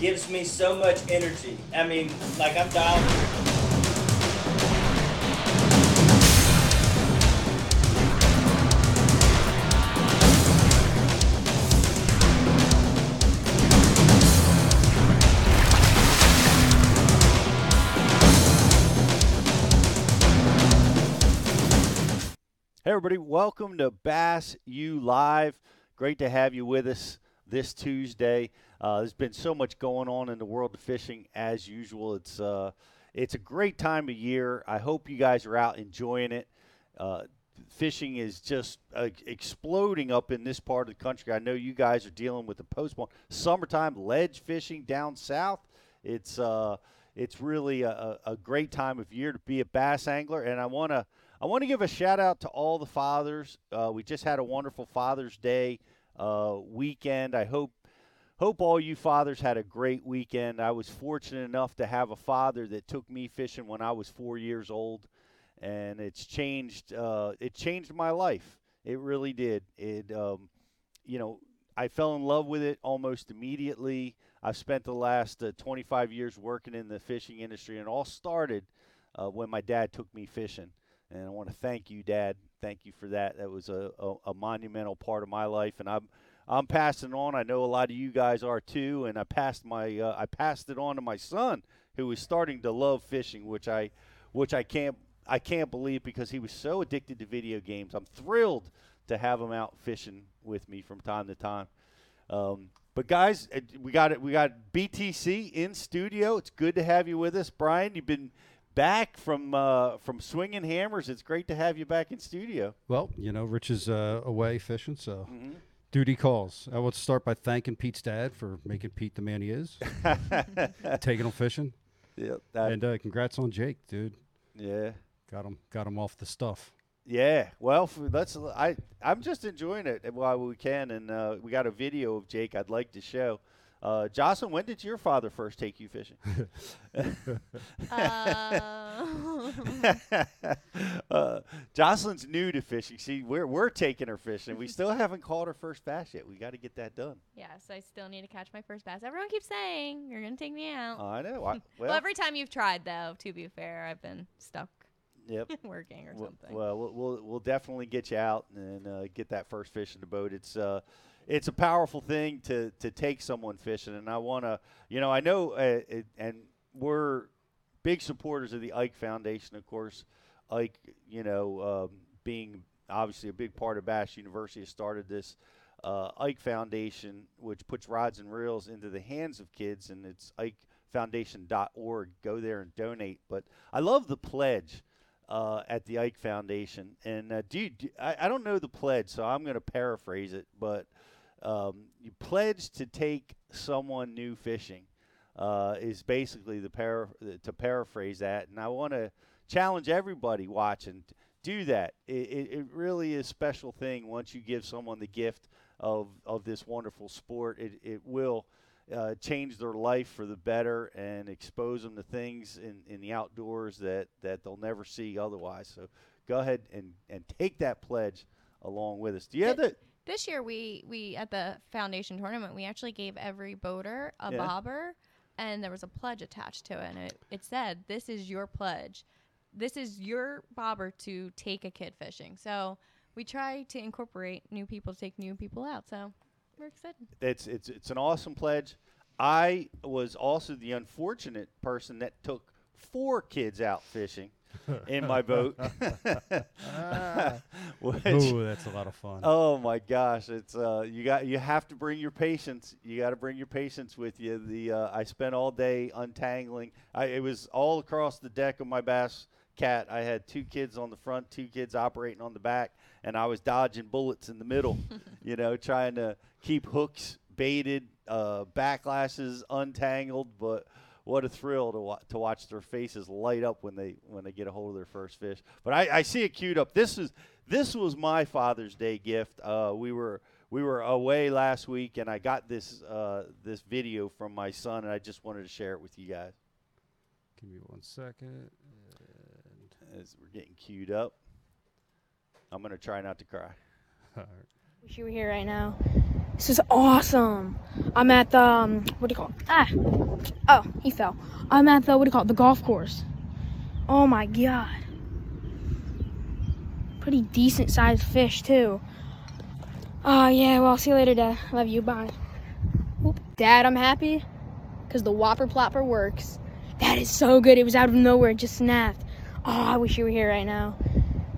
gives me so much energy. I mean, like I'm dialed. Hey, everybody. Welcome to Bass U Live. Great to have you with us this Tuesday. Uh, there's been so much going on in the world of fishing as usual. It's uh, it's a great time of year. I hope you guys are out enjoying it. Uh, fishing is just uh, exploding up in this part of the country. I know you guys are dealing with the postpone summertime ledge fishing down south. It's uh, it's really a, a great time of year to be a bass angler, and I want to I want to give a shout out to all the fathers. Uh, we just had a wonderful Father's Day uh, weekend. I hope hope all you fathers had a great weekend. I was fortunate enough to have a father that took me fishing when I was four years old, and it's changed. Uh, it changed my life. It really did. It, um, you know, I fell in love with it almost immediately. I've spent the last uh, 25 years working in the fishing industry, and it all started uh, when my dad took me fishing. And I want to thank you, Dad. Thank you for that. That was a, a, a monumental part of my life, and I'm I'm passing on. I know a lot of you guys are too, and I passed my uh, I passed it on to my son, who is starting to love fishing, which I which I can't I can't believe because he was so addicted to video games. I'm thrilled to have him out fishing with me from time to time. Um, but guys, we got it. We got BTC in studio. It's good to have you with us, Brian. You've been back from uh, from swinging hammers. It's great to have you back in studio. Well, you know, Rich is uh, away fishing, so Mm-hmm. Duty calls. I want to start by thanking Pete's dad for making Pete the man he is, taking him fishing, Yeah, that- and uh, congrats on Jake, dude. yeah, Got him, got him off the stuff. yeah. Well, f- let's. I I'm just enjoying it while we can, and uh, we got a video of Jake. I'd like to show. Uh, Jocelyn, when did your father first take you fishing? Uh, Jocelyn's new to fishing. See, we're we're taking her fishing. We still haven't caught her first bass yet. We got to get that done. yes, I still need to catch my first bass. Everyone keeps saying you're gonna take me out. I know. I, well, well, every time you've tried, though, to be fair, I've been stuck yep. working or Well, something. well, we'll we'll we'll definitely get you out and uh, get that first fish in the boat. It's uh, it's a powerful thing to to take someone fishing, and I want to, you know, I know, uh, it, and we're big supporters of the Ike Foundation, of course. Ike, you know, um, being obviously a big part of Bass University, has started this uh, Ike Foundation, which puts rods and reels into the hands of kids, and it's IkeFoundation.org. Go there and donate. But I love the pledge uh, at the Ike Foundation. And uh, do, you, do I, I don't know the pledge, so I'm going to paraphrase it. But um, you pledge to take someone new fishing uh, is basically the para- to paraphrase that. And I want to challenge everybody watching do that. It, it, it really is a special thing once you give someone the gift of, of this wonderful sport. It, it will uh, change their life for the better and expose them to things in, in the outdoors that, that they'll never see otherwise. So go ahead and, and take that pledge along with us. Do you have the this year, we we at the foundation tournament, we actually gave every boater a Yeah. bobber, and there was a pledge attached to it, and it, it said, "This is your pledge. This is your bobber to take a kid fishing." So we try to incorporate new people to take new people out. So we're excited. it's it's it's an awesome pledge. I was also the unfortunate person that took four kids out fishing in my boat. Which, Ooh, that's a lot of fun. oh my gosh, it's uh, you got you have to bring your patience. You got to bring your patience with you. The uh, I spent all day untangling. I, it was all across the deck of my bass cat. I had two kids on the front, two kids operating on the back, and I was dodging bullets in the middle. you know, trying to keep hooks baited, uh, backlashes untangled, but what a thrill to wa- to watch their faces light up when they when they get a hold of their first fish. But I, I see it queued up. This is this was my Father's Day gift. Uh, we were we were away last week, and I got this uh, this video from my son, and I just wanted to share it with you guys Give me one second. as we're getting queued up. I'm gonna try not to cry. All right. Wish you were here right now. This is awesome. I'm at the um, what do you call it? Ah, oh, he fell. I'm at the what do you call it? The golf course. Oh my god. Pretty decent sized fish too. Oh yeah. Well, see you later, Dad. Love you. Bye. Oop. Dad, I'm happy because the Whopper Plopper works. That is so good. It was out of nowhere. It just snapped. Oh, I wish you were here right now.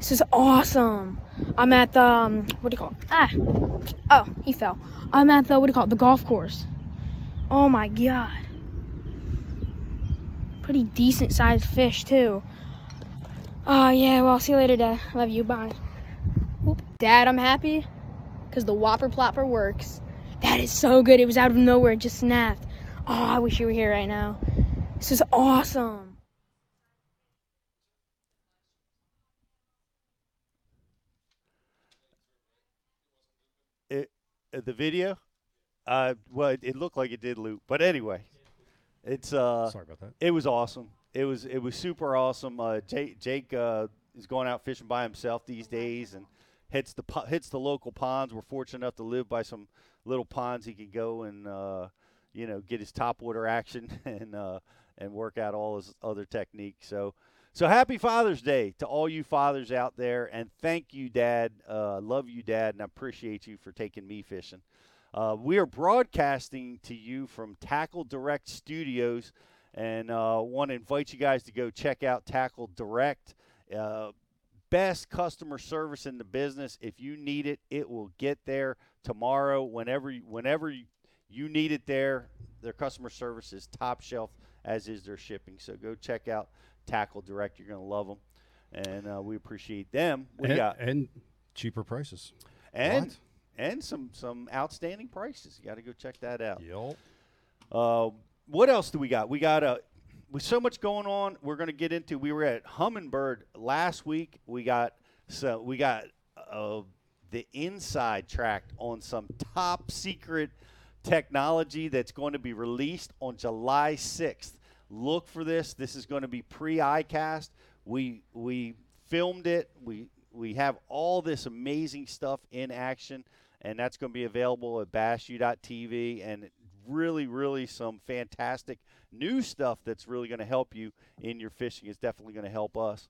This is awesome. I'm at the um, what do you call it? Ah, oh, he fell. I'm at the what do you call it? The golf course. Oh my god. Pretty decent sized fish too. Oh yeah. Well, see you later, Dad. Love you. Bye. Oop. Dad, I'm happy because the Whopper Plopper works. That is so good. It was out of nowhere. It just snapped. Oh, I wish you were here right now. This is awesome. It uh, the video, uh, well, it, it looked like it did loop, but anyway, it's uh, Sorry about that. it was awesome. It was it was super awesome. Uh, Jake Jake uh, is going out fishing by himself these days and hits the hits the local ponds. We're fortunate enough to live by some little ponds he can go and uh, you know get his top water action and uh, and work out all his other techniques. So so happy Father's Day to all you fathers out there, and thank you, Dad. Uh, love you, Dad, and I appreciate you for taking me fishing. Uh, we are broadcasting to you from Tackle Direct Studios, and uh, want to invite you guys to go check out Tackle Direct. Uh, best customer service in the business. If you need it, it will get there tomorrow. Whenever whenever you need it there, their customer service is top shelf, as is their shipping. So go check out Tackle Direct. You're going to love them, and uh, we appreciate them. We and, got and cheaper prices. and What? and some some outstanding prices. You got to go check that out. Yup. Uh, what else do we got? We got a with so much going on. We're going to get into. We were at Humminbird last week. We got so we got uh, the inside track on some top secret technology that's going to be released on July 6th. Look for this. This is going to be pre iCast. We we filmed it. We we have all this amazing stuff in action, and that's going to be available at bassu.tv. And really, really some fantastic new stuff that's really going to help you in your fishing. It's definitely going to help us.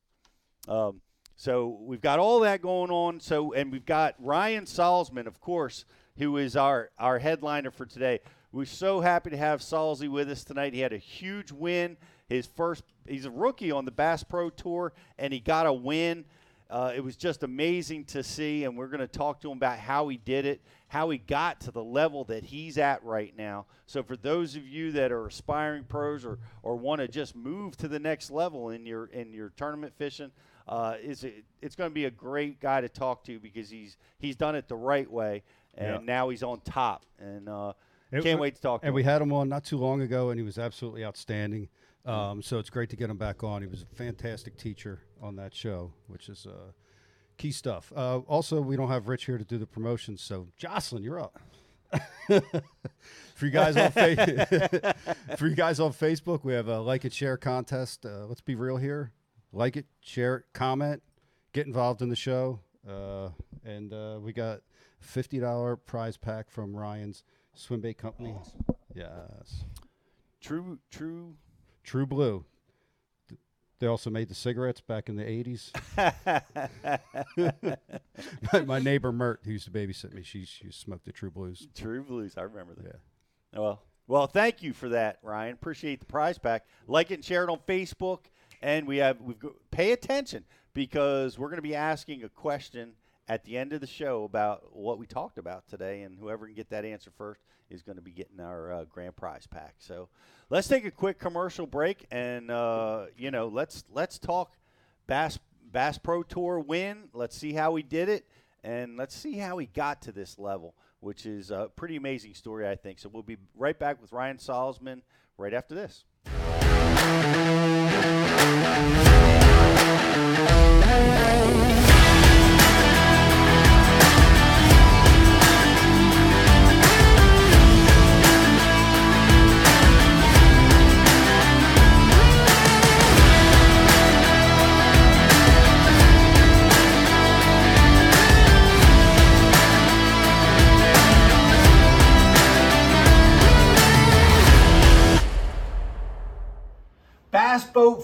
Um, so we've got all that going on. So and we've got Ryan Salzman, of course, who is our our headliner for today. We're so happy to have Salzy with us tonight. He had a huge win. His first, he's a rookie on the Bass Pro Tour, and he got a win. Uh, it was just amazing to see, and we're going to talk to him about how he did it, how he got to the level that he's at right now. So, for those of you that are aspiring pros or, or want to just move to the next level in your in your tournament fishing, uh, is it, it's going to be a great guy to talk to because he's he's done it the right way, and Yeah. now he's on top, and uh, It- can't wait to talk to And him. we had him on not too long ago, and he was absolutely outstanding. Um, so it's great to get him back on. He was a fantastic teacher on that show, which is uh, key stuff. Uh, also, we don't have Rich here to do the promotions, so Jocelyn, you're up. for you guys on fa- for you guys on Facebook, we have a like and share contest. Uh, let's be real here: like it, share it, comment, get involved in the show, uh, and uh, we got a fifty dollar prize pack from Ryan's Swim Bait Company. Yes, True, true. True Blue. Th- They also made the cigarettes back in the eighties. my, my neighbor Mert, who used to babysit me, she she smoked the True Blues. True Blues. I remember that. Yeah. Oh, well, well, thank you for that, Ryan. Appreciate the prize pack. Like it and share it on Facebook, and we have we've go, pay attention because we're going to be asking a question at the end of the show about what we talked about today, and whoever can get that answer first is going to be getting our uh, grand prize pack. So, let's take a quick commercial break, and uh, you know, let's let's talk Bass Bass Pro Tour win. Let's see how he did it, and let's see how he got to this level. which is a pretty amazing story, I think. So we'll be right back with Ryan Salzman right after this.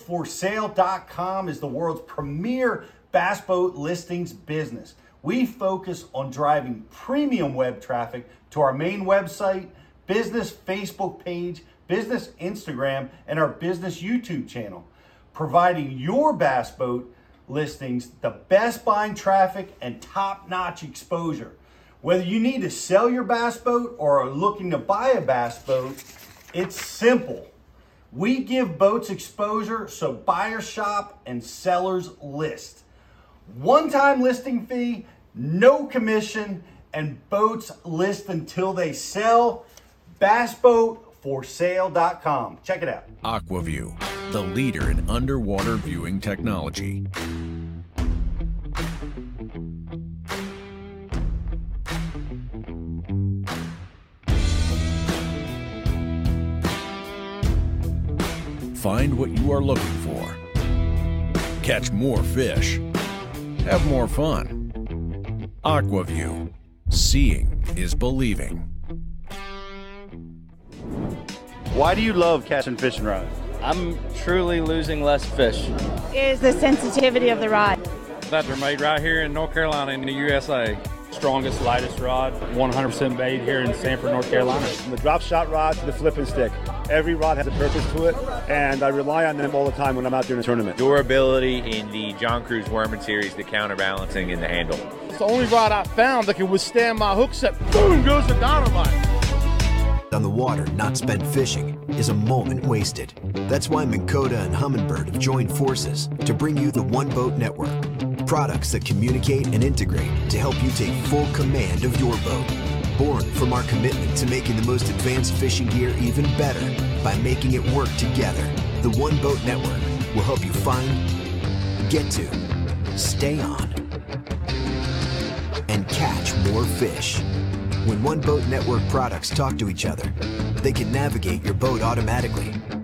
BassBoatForSale.com is the world's premier bass boat listings business. We focus on driving premium web traffic to our main website, business Facebook page, business Instagram, and our business YouTube channel, providing your bass boat listings the best buying traffic and top notch exposure. Whether you need to sell your bass boat or are looking to buy a bass boat, it's simple. We give boats exposure so buyers shop and sellers list. One time listing fee, no commission, and boats list until they sell. BassBoatForSale.com. Check it out. Aquaview, the leader in underwater viewing technology. Find what you are looking for. Catch more fish. Have more fun. Aquaview. Seeing is believing. Why do you love catching fish and rods? I'm truly losing less fish. Is the sensitivity of the rod. That they're made right here in North Carolina in the USA. Strongest, lightest rod, 100% made here in Sanford, North Carolina. From the drop shot rod to the flipping stick. Every rod has a purpose to it, and I rely on them all the time when I'm out there in a tournament. Durability in the John Crews Worman series, the counterbalancing in the handle. It's the only rod I found that can withstand my hook set. Boom goes the dynamite. On the water, not spent fishing, is a moment wasted. That's why Minn Kota and Humminbird have joined forces to bring you the One Boat Network. Products that communicate and integrate to help you take full command of your boat. Born from our commitment to making the most advanced fishing gear even better by making it work together, the One Boat Network will help you find, get to, stay on, and catch more fish. When One Boat Network products talk to each other, they can navigate your boat automatically.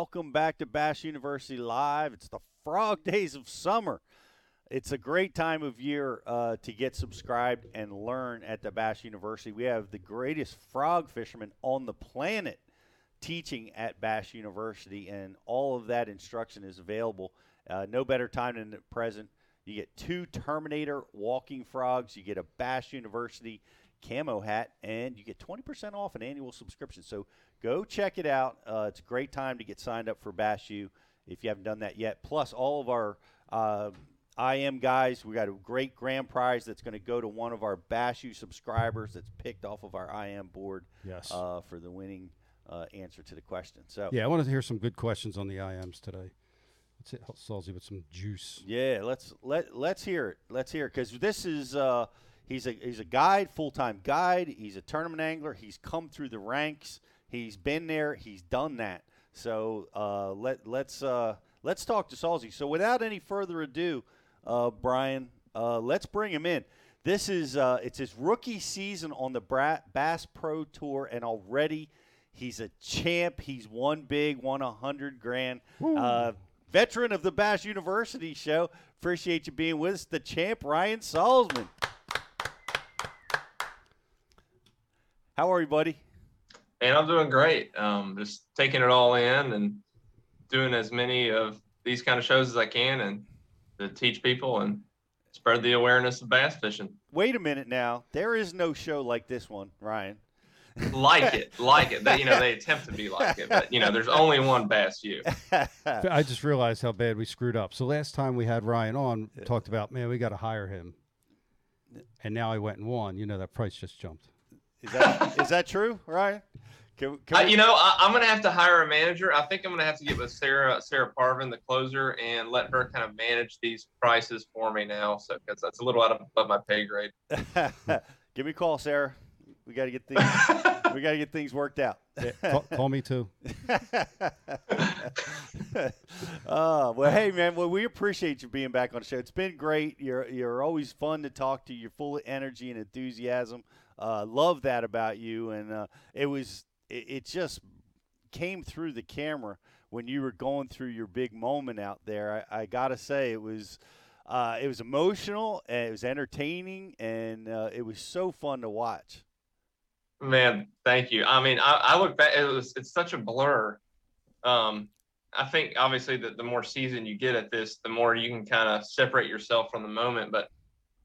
Welcome back to Bass University Live. It's the frog days of summer. It's a great time of year uh, to get subscribed and learn at the Bass University. We have the greatest frog fishermen on the planet teaching at Bass University, and all of that instruction is available. Uh, no better time than the present. You get two Terminator walking frogs, you get a Bass University camo hat, and you get 20% off an annual subscription. So go check it out. Uh, it's a great time to get signed up for Bass U if you haven't done that yet. Plus, all of our uh, IM guys, we got a great grand prize that's going to go to one of our Bass U subscribers that's picked off of our IM board Yes. uh, for the winning uh, answer to the question. So Yeah, I wanted to hear some good questions on the IMs today. Let's hit Salzy with some juice. Yeah, let's let let's hear it. Let's hear it because this is uh, he's a he's a guide, full time guide. He's a tournament angler. He's come through the ranks. He's been there. He's done that. So uh, let let's uh, let's talk to Salzy. So without any further ado, uh, Brian, uh, let's bring him in. This is uh, it's his rookie season on the Bass Pro Tour, and already he's a champ. He's won big, won a hundred grand. Uh, veteran of the Bass University show. Appreciate you being with us, the champ Ryan Salzman. How are you, buddy? And I'm doing great. Um, just taking it all in and doing as many of these kind of shows as I can and to teach people and spread the awareness of bass fishing. Wait a minute now. There is no show like this one, Ryan. Like it, like it. They, you know, they attempt to be like it, but you know, there's only one Bass U. I just realized how bad we screwed up. So last time we had Ryan on, talked about man, we got to hire him, and now he went and won. You know that price just jumped. Is that is that true, Ryan? Can, can Uh, you know, I, I'm gonna have to hire a manager. I think I'm gonna have to get with Sarah Sarah Parvin, the closer, and let her kind of manage these prices for me now. So because that's a little out of above my pay grade. Give me a call, Sarah. We got to get things. we got to get things worked out. Call, call me too. uh, well, hey man, well we appreciate you being back on the show. It's been great. You're you're always fun to talk to. You're full of energy and enthusiasm. Uh, love that about you, and uh, it was it, it just came through the camera when you were going through your big moment out there. I, I gotta say it was. Uh, it was emotional and it was entertaining and uh, it was so fun to watch. Man, thank you. I mean, I, I look back. It was it's such a blur. Um, I think obviously that the more season you get at this, the more you can kind of separate yourself from the moment. But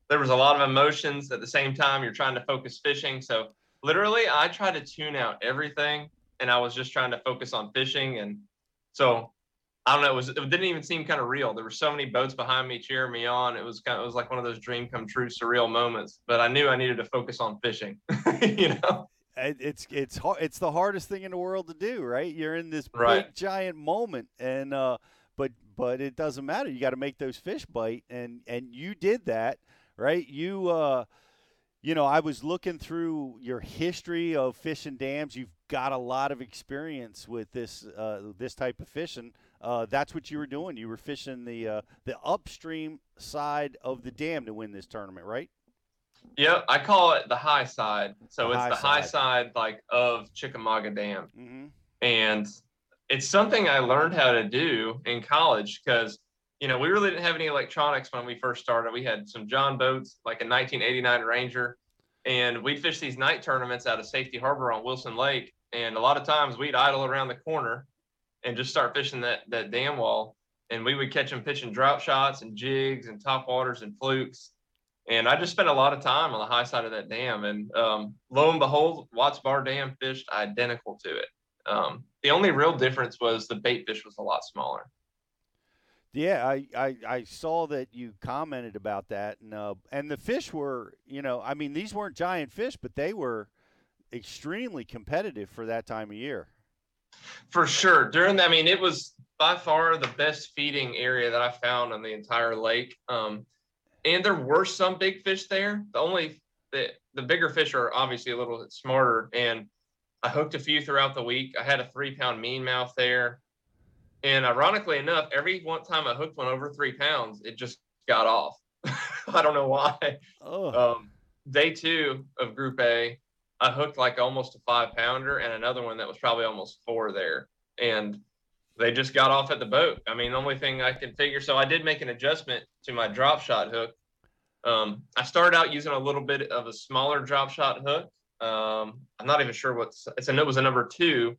there was a lot of emotions at the same time. You're trying to focus fishing, so literally, I tried to tune out everything, and I was just trying to focus on fishing. And so I don't know. It was it didn't even seem kind of real. There were so many boats behind me cheering me on. It was kind of it was like one of those dream come true surreal moments. But I knew I needed to focus on fishing. you know. It's it's hard. It's the hardest thing in the world to do, right? You're in this Right. big giant moment, and uh, but but it doesn't matter. You got to make those fish bite, and and you did that, right? You uh, you know, I was looking through your history of fishing dams. You've got a lot of experience with this uh, this type of fishing. Uh, that's what you were doing. You were fishing the uh, the upstream side of the dam to win this tournament, right? Yeah, I call it the high side. So The it's high the high side. side like of Chickamauga Dam. Mm-hmm. And it's something I learned how to do in college because you know, we really didn't have any electronics when we first started. We had some John boats, like a 1989 Ranger, and we'd fish these night tournaments out of Safety Harbor on Wilson Lake. And a lot of times we'd idle around the corner and just start fishing that that dam wall. And we would catch them pitching drop shots and jigs and top waters and flukes. And I just spent a lot of time on the high side of that dam. And um, lo and behold, Watts Bar Dam fished identical to it. Um, the only real difference was the bait fish was a lot smaller. Yeah, I, I, I saw that you commented about that, and uh, and the fish were, you know, I mean, these weren't giant fish, but they were extremely competitive for that time of year. For sure. During that, I mean, it was by far the best feeding area that I found on the entire lake. Um, and there were some big fish there. The only the the bigger fish are obviously a little bit smarter. And I hooked a few throughout the week. I had a three pound mean mouth there. And ironically enough, every one time I hooked one over three pounds, it just got off. I don't know why. Oh. Um, day two of Group A, I hooked like almost a five pounder and another one that was probably almost four there. And they just got off at the boat. I mean, the only thing I can figure, so I did make an adjustment to my drop shot hook. Um, I started out using a little bit of a smaller drop shot hook. Um, I'm not even sure what's it's a it was a number two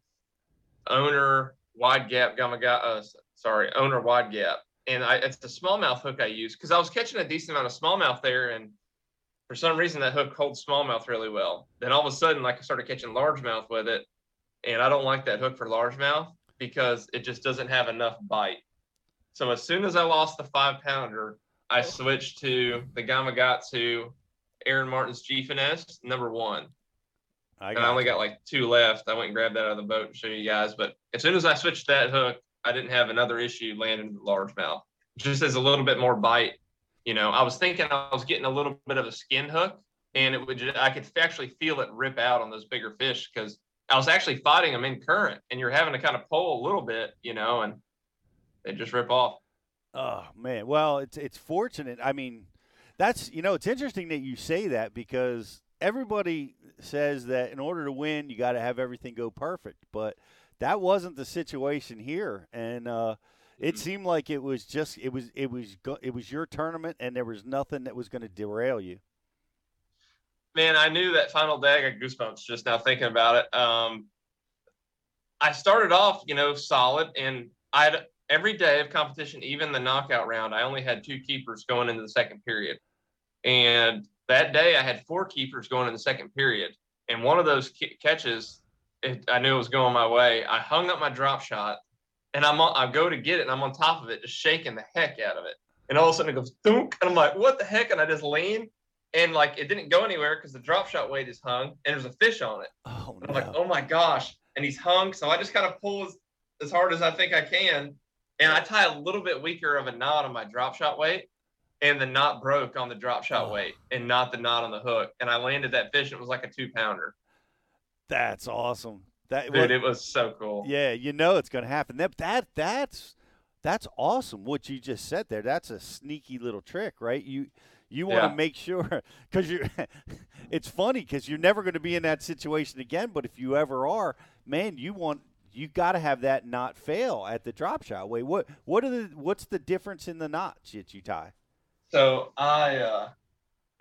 owner wide gap gamma ga- uh, sorry owner wide gap and I it's the smallmouth hook I use because I was catching a decent amount of smallmouth there and for some reason that hook holds smallmouth really well. Then all of a sudden like I started catching largemouth with it and I don't like that hook for largemouth because it just doesn't have enough bite. So as soon as I lost the five pounder, I switched to the Gamakatsu Aaron Martens G Finesse number one. I, and I only got like two left. I went and grabbed that out of the boat and show you guys. But as soon as I switched that hook, I didn't have another issue landing the largemouth. Just as a little bit more bite. You know, I was thinking I was getting a little bit of a skin hook, and it would just, I could actually feel it rip out on those bigger fish because I was actually fighting them in current, and you're having to kind of pull a little bit, you know, and they just rip off. Oh man, well, it's it's fortunate. I mean, that's you know, it's interesting that you say that because everybody says that in order to win, you got to have everything go perfect, but that wasn't the situation here, and uh, it seemed like it was just it was it was it was your tournament, and there was nothing that was going to derail you. man, I knew that final day. I got goosebumps just now thinking about it. Um, I started off, you know, solid, and I every day of competition, even the knockout round, I only had two keepers going into the second period. And that day I had four keepers going in the second period. And one of those catches, it, I knew it was going my way. I hung up my drop shot and I'm on, I go to get it and I'm on top of it, just shaking the heck out of it. And all of a sudden it goes thunk, and I'm like, what the heck? And I just lean and like it didn't go anywhere because the drop shot weight is hung and there's a fish on it. Oh, no. I'm like, oh my gosh. And he's hung. So I just kind of pull as, as hard as I think I can. And I tie a little bit weaker of a knot on my drop shot weight. And the knot broke on the drop shot Oh. weight and not the knot on the hook. And I landed that fish. It was like a two pounder. That's awesome. That Dude, well, it was so cool. Yeah, you know it's going to happen. That that that's that's awesome. What you just said there. That's a sneaky little trick, right? You you want to Yeah. make sure because you're. it's funny because you're never going to be in that situation again. But if you ever are, man, you want you got to have that not fail at the drop shot. Wait, what what are the what's the difference in the knots that you tie? So I uh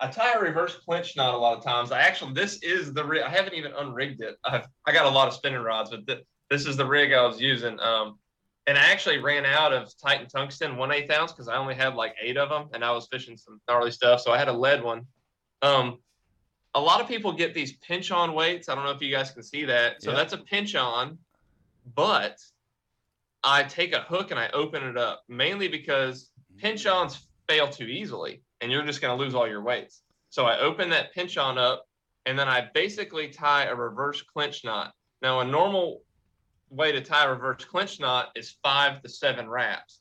I tie a reverse clinch knot a lot of times. I actually this is the rig. I haven't even unrigged it. I've I got a lot of spinning rods, but th- this is the rig I was using. Um, and I actually ran out of Titan tungsten one eighth ounce because I only had like eight of them, and I was fishing some gnarly stuff. So I had a lead one. Um, a lot of people get these pinch on weights. I don't know if you guys can see that. So Yeah. that's a pinch on, but I take a hook and I open it up mainly because pinch ons fail too easily and you're just going to lose all your weights. So I open that pinch on up and then I basically tie a reverse clinch knot. Now, a normal way to tie a reverse clinch knot is five to seven wraps.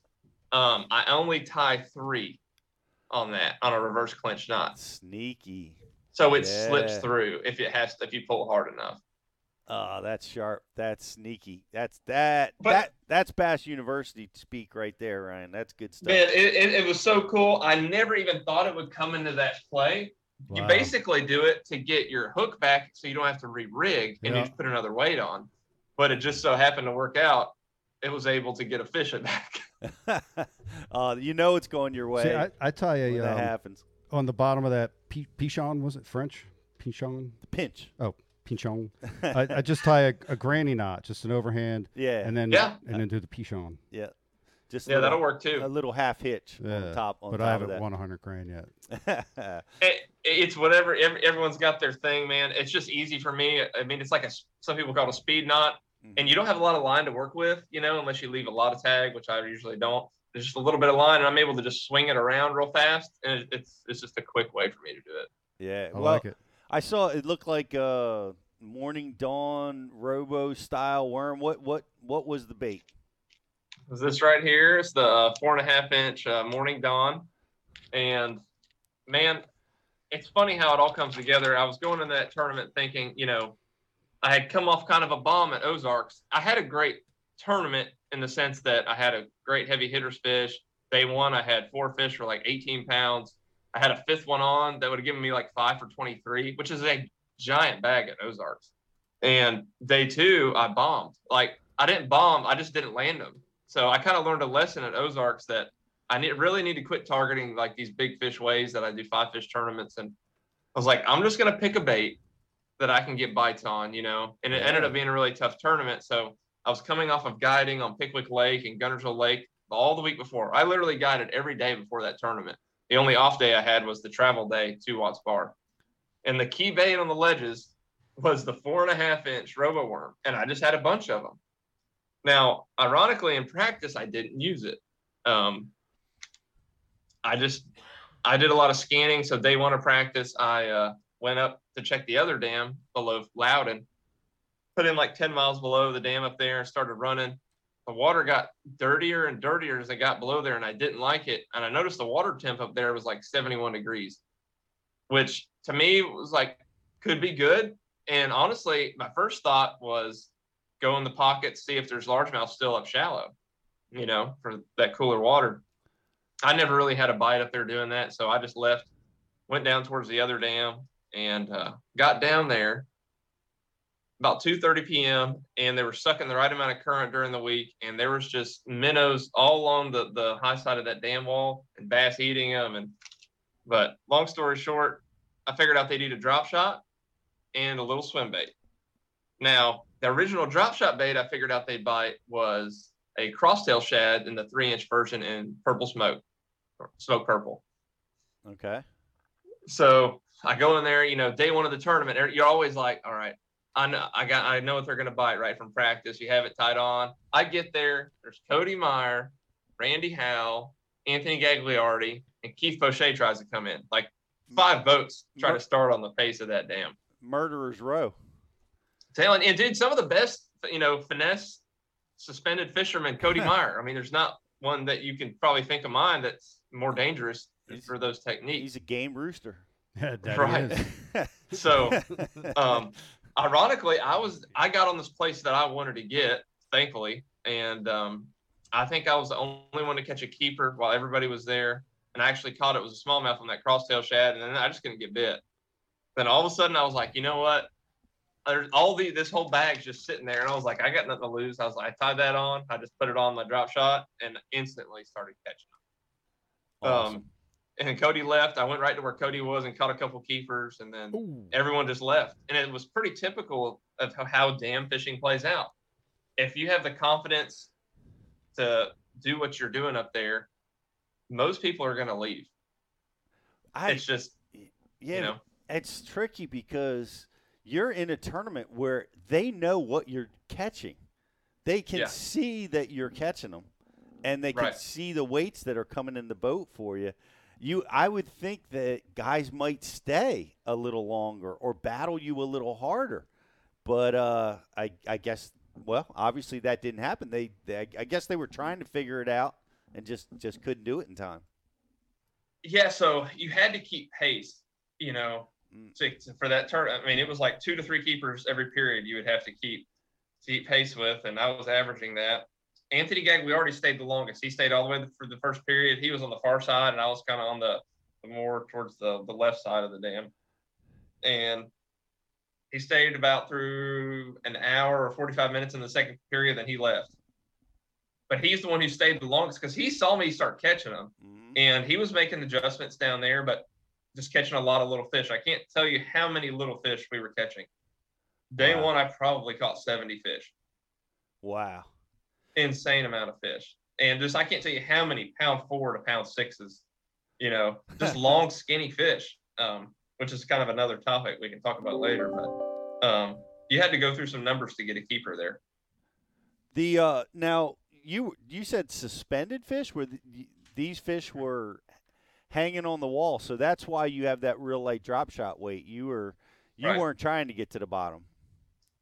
Um, I only tie three on that on a reverse clinch knot. Sneaky. So it slips through if it has if you pull hard enough. Oh, that's sharp. That's sneaky. That's that But- that that's Bass University speak right there, Ryan. That's good stuff. Man, it, it, it was so cool. I never even thought it would come into that play. You basically do it to get your hook back so you don't have to re-rig and Yeah. you just put another weight on. But it just so happened to work out. It was able to get a fish it back. uh, you know it's going your way. See, I, I tie a when that um, happens. on the bottom of that pi- pichon. Was it French? Pichon. The pinch. Oh, pichon. I, I just tie a, a granny knot, just an overhand. Yeah. And then Yeah. and then do the pichon. Yeah. Just Yeah, little- that'll work too. A little half hitch Yeah. on top on but top I haven't that. won a hundred grand yet. It, it's whatever. ev- Everyone's got their thing, man. It's just easy for me. I mean, it's like a some people call it a speed knot, mm-hmm. and you don't have a lot of line to work with, you know, unless you leave a lot of tag, which I usually don't. There's just a little bit of line, and I'm able to just swing it around real fast, and it, it's it's just a quick way for me to do it. Yeah, I well, like it. I saw it looked like a morning dawn robo style worm. What what what was the bait? Is this right here? It's the uh, four and a half inch uh, Morning Dawn, and man, it's funny how it all comes together. I was going in that tournament thinking, you know, I had come off kind of a bomb at Ozarks. I had a great tournament in the sense that I had a great heavy hitters fish. Day one, I had four fish for like 18 pounds. I had a fifth one on that would have given me like five for 23, which is a giant bag at Ozarks. And day two, I bombed. Like I didn't bomb, I just didn't land them. So I kind of learned a lesson at Ozarks that I need, really need to quit targeting like these big fish ways that I do five fish tournaments. And I was like, I'm just going to pick a bait that I can get bites on, you know, and it ended up being a really tough tournament. So I was coming off of guiding on Pickwick Lake and Guntersville Lake all the week before. I literally guided every day before that tournament. The only off day I had was the travel day, to Watts Bar. And the key bait on the ledges was the four and a half inch robo worm. And I just had a bunch of them. Now, ironically, in practice, I didn't use it. Um, I just, I did a lot of scanning. So day one of practice, I uh, went up to check the other dam below Loudon, put in like 10 miles below the dam up there and started running. The water got dirtier and dirtier as I got below there, and I didn't like it. And I noticed the water temp up there was like 71 degrees, which to me was like, could be good. And honestly, my first thought was go in the pocket, see if there's largemouth still up shallow, you know, for that cooler water. I never really had a bite up there doing that. So I just left, went down towards the other dam and uh, got down there about 2.30 p.m. and they were sucking the right amount of current during the week. And there was just minnows all along the, the high side of that dam wall and bass eating them. And, but long story short, I figured out they need a drop shot and a little swim bait. Now, the original drop shot bait I figured out they'd bite was a crosstail shad in the three inch version in purple smoke, or smoke purple. Okay. So I go in there, you know, day one of the tournament, you're always like, all right, I know, I got, I know what they're going to bite right from practice. You have it tied on. I get there. There's Cody Meyer, Randy Howe, Anthony Gagliardi, and Keith Poche tries to come in. Like five votes try to start on the face of that dam Murderers Row. Telling and dude, some of the best, you know, finesse suspended fishermen, Cody Meyer. I mean, there's not one that you can probably think of mine that's more dangerous for those techniques. He's a game rooster. Yeah, that right. is. so, um, ironically, I was I got on this place that I wanted to get, thankfully, and um, I think I was the only one to catch a keeper while everybody was there, and I actually caught it. was a smallmouth on that crosstail shad, and then I just couldn't get bit. Then all of a sudden, I was like, you know what? There's all the this whole bag's just sitting there, and I was like, I got nothing to lose. I was like, I tied that on. I just put it on my drop shot, and instantly started catching them. Awesome. Um, and Cody left. I went right to where Cody was and caught a couple keepers, and then everyone just left. And it was pretty typical of how, how dam fishing plays out. If you have the confidence to do what you're doing up there, most people are going to leave. I, it's just, yeah, you know, it's tricky because you're in a tournament where they know what you're catching. They can Yeah. see that you're catching them, and they can Right. see the weights that are coming in the boat for you. You, I would think that guys might stay a little longer or battle you a little harder, but uh, I, I guess, well, obviously that didn't happen. They, they, I guess they were trying to figure it out and just, just couldn't do it in time. yeah. So you had to keep pace, you know, to, to- for that turn. I mean, it was like two to three keepers every period you would have to keep keep pace with, and I was averaging that. Anthony Gagliardi stayed the longest. He stayed all the way for the first period. He was on the far side, and I was kind of on the, the more towards the the left side of the dam. And he stayed about through an hour or 45 minutes in the second period, then he left. But he's the one who stayed the longest because he saw me start catching them, mm-hmm. and he was making adjustments down there, but just catching a lot of little fish. I can't tell you how many little fish we were catching. Day Wow. one, I probably caught 70 fish Wow. Insane amount of fish. And just I can't tell you how many pound four to pound sixes, you know, just long skinny fish. Um, which is kind of another topic we can talk about later. But um, you had to go through some numbers to get a keeper there. The uh, now you you said suspended fish where the, these fish were hanging on the wall, so that's why you have that real light drop shot weight. You were you Right. weren't trying to get to the bottom.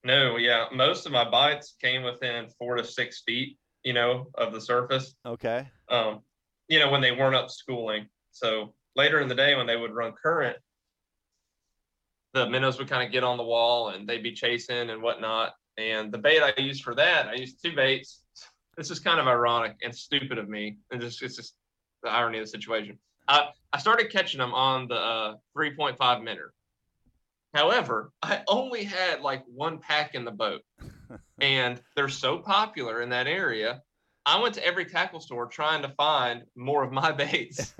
No, yeah, most of my bites came within four to six feet, you know, of the surface. Okay. um, you know, when they weren't up schooling. So later in the day, when they would run current, the minnows would kind of get on the wall and they'd be chasing and whatnot. And the bait I used for that, I used two baits. This is kind of ironic and stupid of me, and just it's just the irony of the situation. I I started catching them on the uh, 3.5 minnow. However, I only had like one pack in the boat, and they're so popular in that area. I went to every tackle store trying to find more of my baits,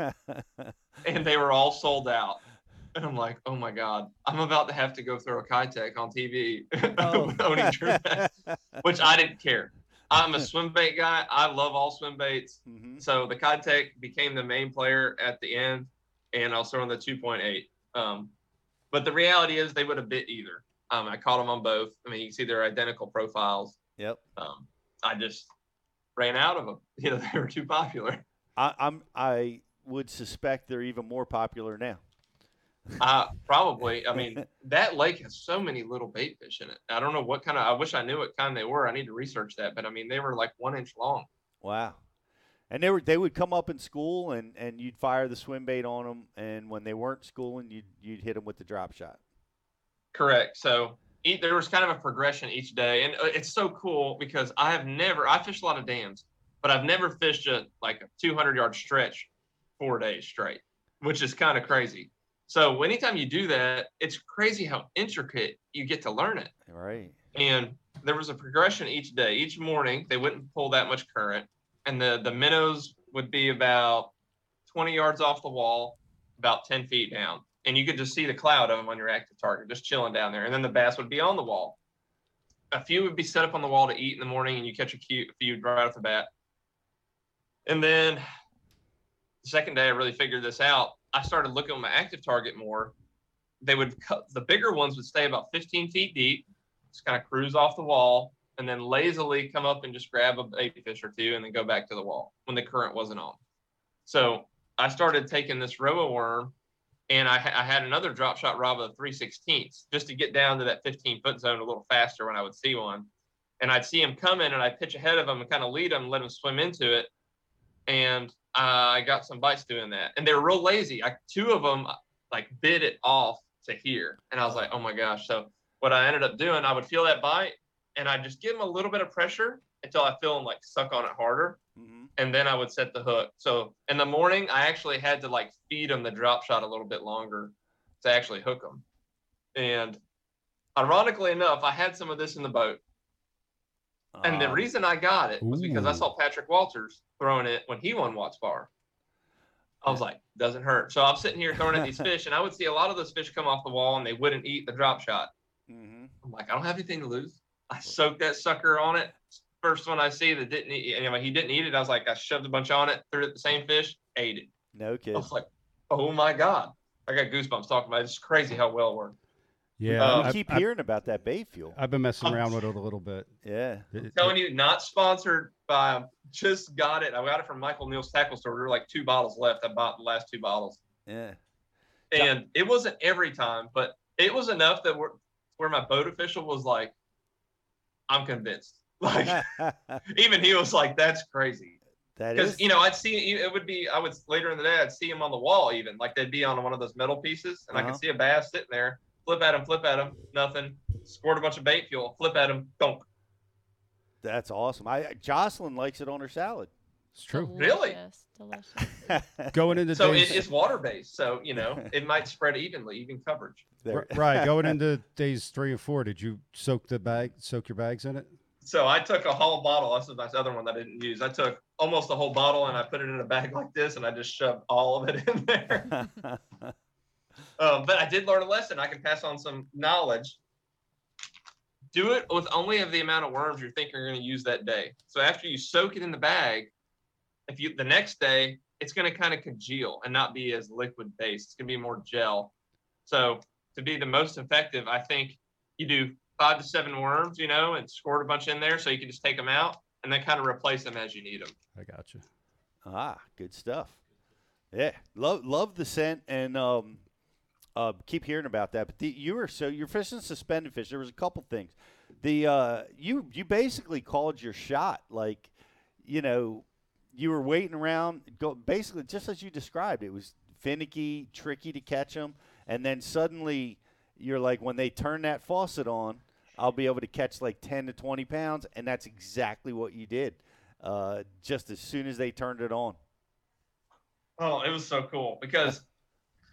and they were all sold out. And I'm like, oh my god, I'm about to have to go throw a Keitech on TV owning Drew Bass, which I didn't care. I'm a swim bait guy. I love all swim baits. So the Keitech became the main player at the end, and I was throwing the 2.8. Um, but the reality is they would have bit either. Um, I caught them on both. I mean, you can see they're identical profiles. Yep. Um, I just ran out of them. You know, they were too popular. I, I'm I would suspect they're even more popular now. Uh, probably. I mean, that lake has so many little bait fish in it. I don't know what kind of. I wish I knew what kind they were. I need to research that. But I mean, they were like one inch long. Wow. And they were they would come up in school and, and you'd fire the swim bait on them, and when they weren't schooling, you'd you'd hit them with the drop shot. Correct. So each, there was kind of a progression each day, and uh, it's so cool because I have never. I fished a lot of dams, but I've never fished a like a 200 yard stretch four days straight, which is kind of crazy. So anytime you do that, it's crazy how intricate you get to learn it. Right. and there was a progression each day. Each morning, they wouldn't pull that much current, and the the minnows would be about 20 yards off the wall, about 10 feet down, and you could just see the cloud of them on your active target, just chilling down there. And then the bass would be on the wall. a few would be set up on the wall to eat in the morning, and you catch a few, right off the bat. And then the second day, I really figured this out. I started looking at my active target more. They would cut the bigger ones would stay about 15 feet deep, just kind of cruise off the wall, and then lazily come up and just grab a baby fish or two, and then go back to the wall when the current wasn't on. So I started taking this robo worm, and I, I had another drop shot rob of 316 just to get down to that 15 foot zone a little faster when I would see one. And I'd see him coming, and I'd pitch ahead of him and kind of lead him, let him swim into it. And uh, I got some bites doing that, and they were real lazy. I, two of them like bit it off to here, and I was like, oh my gosh. So what I ended up doing, I would feel that bite, and I'd just give him a little bit of pressure until I feel him like suck on it harder, and then I would set the hook. So in the morning, I actually had to like feed him the drop shot a little bit longer to actually hook him. And ironically enough, I had some of this in the boat. And the Ah. reason I got it was because I saw Patrick Walters throwing it when he won Watts Bar. I was like, doesn't hurt. So I'm sitting here throwing at these fish, and I would see a lot of those fish come off the wall and they wouldn't eat the drop shot. Mm-hmm. I'm like, I don't have anything to lose. I soaked that sucker on it. First one I see that didn't eat, you know, he didn't eat it. I was like, I shoved a bunch on it, threw it at the same fish, ate it. No kidding. I kid. was like, oh my God. I got goosebumps talking about it. It's crazy how well it worked. Yeah, Um, you I- keep I- hearing about that bait fuel. I've been messing I'm- around with it a little bit. Yeah. It- it- telling you, not sponsored by him. Just got it. I got it from Michael Neal's tackle store. There were like two bottles left. I bought the last two bottles. Yeah. And it wasn't every time, but it was enough that we're, where my boat official was like, I'm convinced. Like, even he was like, that's crazy. That is Because, you know, I'd see it would be, I would later in the day, I'd see him on the wall, even like they'd be on one of those metal pieces, and I Uh-huh. could see a bass sitting there, flip at him, flip at him, nothing, squirt a bunch of bait fuel, flip at him, don't. That's awesome. I Jocelyn likes it on her salad. It's true. Really? Delicious, delicious. Going into So days, it is water based. So, you know, it might spread evenly, even coverage. There- right. Going into days three and four, did you soak the bag, soak your bags in it? So I took a whole bottle. This is my other one that I didn't use. I took almost a whole bottle and I put it in a bag like this and I just shoved all of it in there. Um, but I did learn a lesson. I can pass on some knowledge. Do it with only of the amount of worms you're thinking you're going to use that day. So after you soak it in the bag, if you the next day, it's going to kind of congeal and not be as liquid based. It's going to be more gel. So to be the most effective, I think you do five to seven worms, you know, and squirt a bunch in there so you can just take them out and then kind of replace them as you need them. I got you. Ah, good stuff. Yeah, love love the scent and um, uh, keep hearing about that. But the, you were so you're fishing suspended fish. There was a couple things. The uh, you you basically called your shot like, you know, you were waiting around. Go basically just as you described. It was finicky, tricky to catch them, and then suddenly you're like, when they turn that faucet on, I'll be able to catch like ten to twenty pounds, and that's exactly what you did. Uh, just as soon as they turned it on. Oh, it was so cool because,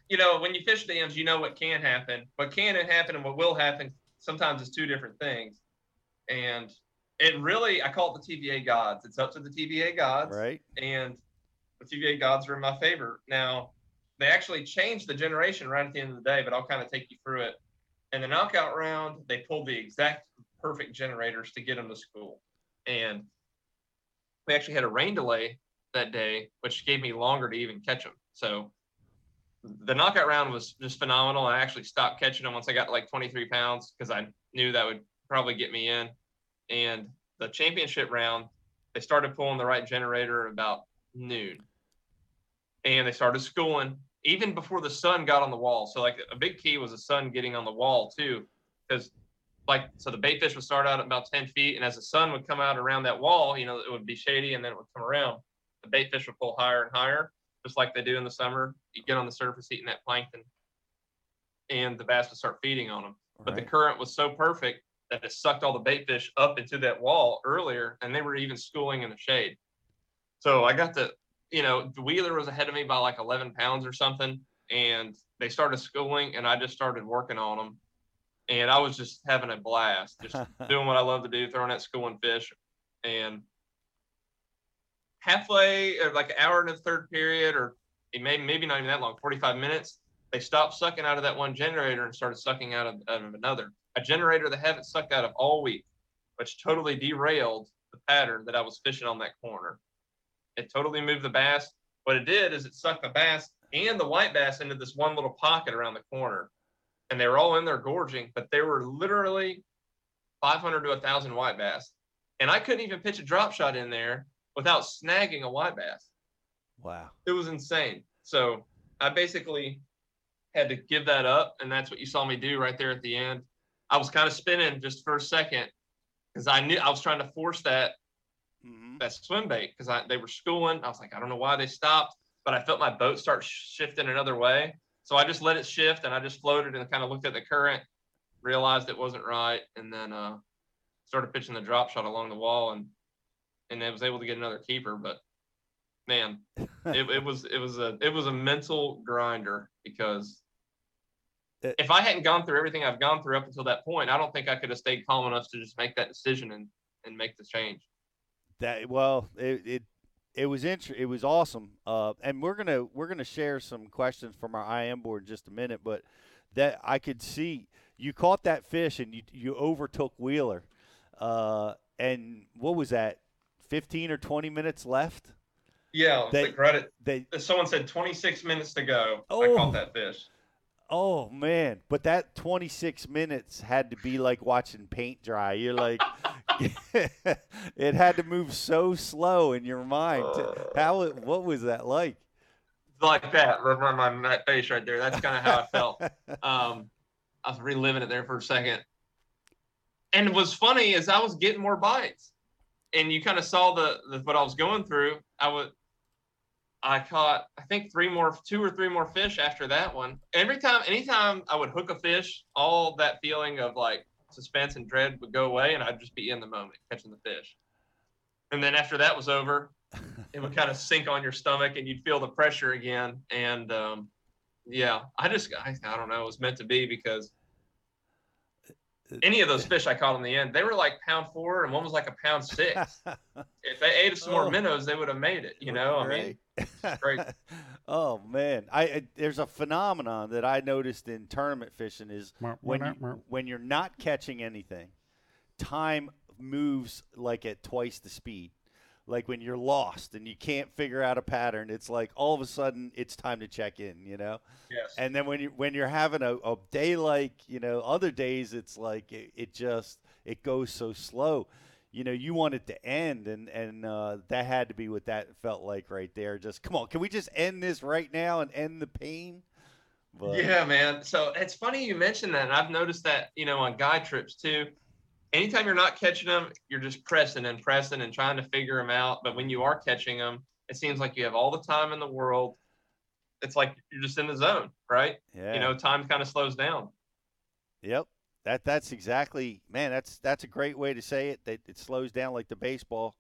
you know, when you fish dams, you know what can happen. What can happen and what will happen sometimes is two different things. And it really, I call it the TVA gods. It's up to the TVA gods. Right. And the TVA gods are in my favor. Now, they actually changed the generation right at the end of the day, but I'll kind of take you through it. In the knockout round, they pulled the exact perfect generators to get them to school. And we actually had a rain delay that day, which gave me longer to even catch them. So the knockout round was just phenomenal. I actually stopped catching them once I got like 23 pounds because I knew that would probably get me in. And the championship round, they started pulling the right generator about noon. And they started schooling even before the sun got on the wall. So like a big key was the sun getting on the wall too. Because like so the bait fish would start out at about 10 feet and as the sun would come out around that wall, you know, it would be shady and then it would come around. The bait fish would pull higher and higher, just like they do in the summer. You get on the surface eating that plankton and the bass would start feeding on them. But the current was so perfect that it sucked all the bait fish up into that wall earlier and they were even schooling in the shade. So I got to, you know, the Wheeler was ahead of me by like 11 pounds or something. And they started schooling and I just started working on them. And I was just having a blast, just doing what I love to do, throwing that schooling fish. And halfway, or like an hour in the third period, or it may, maybe not even that long, 45 minutes, they stopped sucking out of that one generator and started sucking out of, out of another. A generator they haven't sucked out of all week. which totally derailed the pattern that I was fishing on that corner. It totally moved the bass. What it did is it sucked the bass and the white bass into this one little pocket around the corner. And they were all in there gorging, but they were literally 500 to 1,000 white bass. And I couldn't even pitch a drop shot in there without snagging a white bass. Wow. It was insane. So I basically had to give that up. And that's what you saw me do right there at the end. I was kind of spinning just for a second because I knew I was trying to force that that swim bait because I they were schooling. I was like, I don't know why they stopped, but I felt my boat start shifting another way. So I just let it shift and I just floated and kind of looked at the current, realized it wasn't right, and then uh, started pitching the drop shot along the wall and and I was able to get another keeper. But man, it, it was it was a it was a mental grinder because if I hadn't gone through everything I've gone through up until that point, I don't think I could have stayed calm enough to just make that decision and and make the change. That well, it it, it was int- it was awesome. Uh, and we're gonna we're gonna share some questions from our IM board in just a minute. But that I could see you caught that fish and you you overtook Wheeler. Uh, and what was that? Fifteen or twenty minutes left. Yeah, They- the credit. They someone said 26 minutes to go. Oh, I Oh. caught that fish. Oh man, but that 26 minutes had to be like watching paint dry. You're like it had to move so slow in your mind. How what was that like? Like that, right on my face right there. That's kind of how I felt. Um, I was reliving it there for a second. And what's funny is I was getting more bites, and you kind of saw the, the what I was going through. I would, I caught I think three more, two or three more fish after that one. Every time, anytime I would hook a fish, all that feeling of like suspense and dread would go away, and I'd just be in the moment catching the fish. And then after that was over, it would kind of sink on your stomach, and you'd feel the pressure again. And um, yeah, I just I, I don't know, it was meant to be because any of those fish I caught in the end, they were like pound four, and one was like a pound six. if they ate some more Oh. minnows, they would have made it. You know, I mean, great. oh man, I, I there's a phenomenon that I noticed in tournament fishing is Mer- when mer- you, when you're not catching anything, time moves like at twice the speed. Like when you're lost and you can't figure out a pattern, it's like all of a sudden it's time to check in, you know. Yes. And then when you when you're having a, a day like you know other days, it's like it, it just it goes so slow. You know, you want it to end, and and uh, that had to be what that felt like right there. Just come on, can we just end this right now and end the pain? But, Yeah, man. So it's funny you mentioned that. And I've noticed that, you know, on guide trips too. Anytime you're not catching them, you're just pressing and pressing and trying to figure them out. But when you are catching them, it seems like you have all the time in the world. It's like you're just in the zone, right? Yeah. You know, time kind of slows down. Yep. That that's exactly man. That's that's a great way to say it. That it slows down like the baseball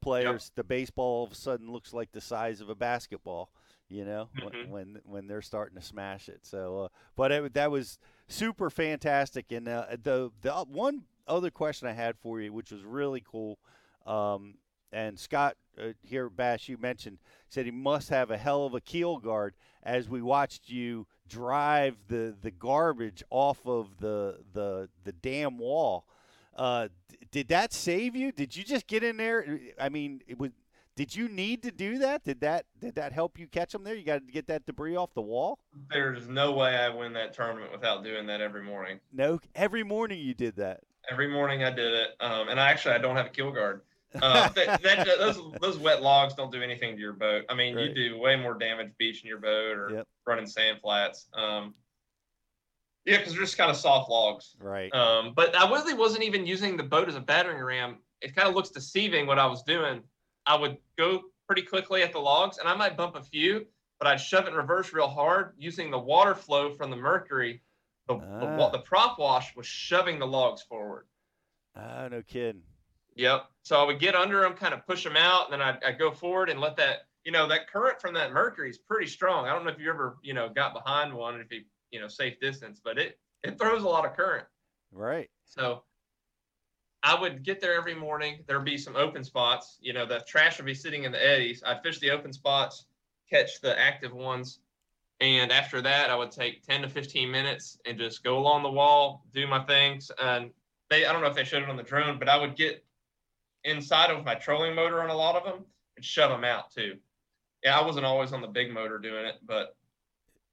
players. The baseball all of a sudden looks like the size of a basketball. You know Mhm. when, when when they're starting to smash it. So, uh, but it, that was super fantastic. And uh, the the uh, one other question I had for you, which was really cool, um, and Scott uh, here, Bash, you mentioned said he must have a hell of a keel guard as we watched you drive the the garbage off of the the the dam wall. Uh, d- did that save you? Did you just get in there? I mean, it was. Did you need to do that? Did that did that help you catch them there? You got to get that debris off the wall. There's no way I win that tournament without doing that every morning. No, every morning you did that. Every morning I did it. Um, and I actually I don't have a keel guard. Uh, that, that, those those wet logs don't do anything to your boat. I mean, Right. you do way more damage beaching your boat or Yep. running sand flats. Um, yeah, because they're just kind of soft logs. Right. Um, but I really wasn't even using the boat as a battering ram. It kind of looks deceiving what I was doing. I would go pretty quickly at the logs, and I might bump a few, but I'd shove it in reverse real hard using the water flow from the mercury. The, the, Ah. the prop wash was shoving the logs forward. Ah, no kidding. Yep. So I would get under them, kind of push them out, and then I'd, I'd go forward and let that, you know, that current from that mercury is pretty strong. I don't know if you ever, you know, got behind one if you, you know, safe distance, but it it throws a lot of current. Right. So I would get there every morning. There'd be some open spots. You know, the trash would be sitting in the eddies. I'd fish the open spots, catch the active ones. And after that, I would take 10 to 15 minutes and just go along the wall, do my things. And they I don't know if they showed it on the drone, but I would get inside of my trolling motor on a lot of them and shove them out too. Yeah, I wasn't always on the big motor doing it, but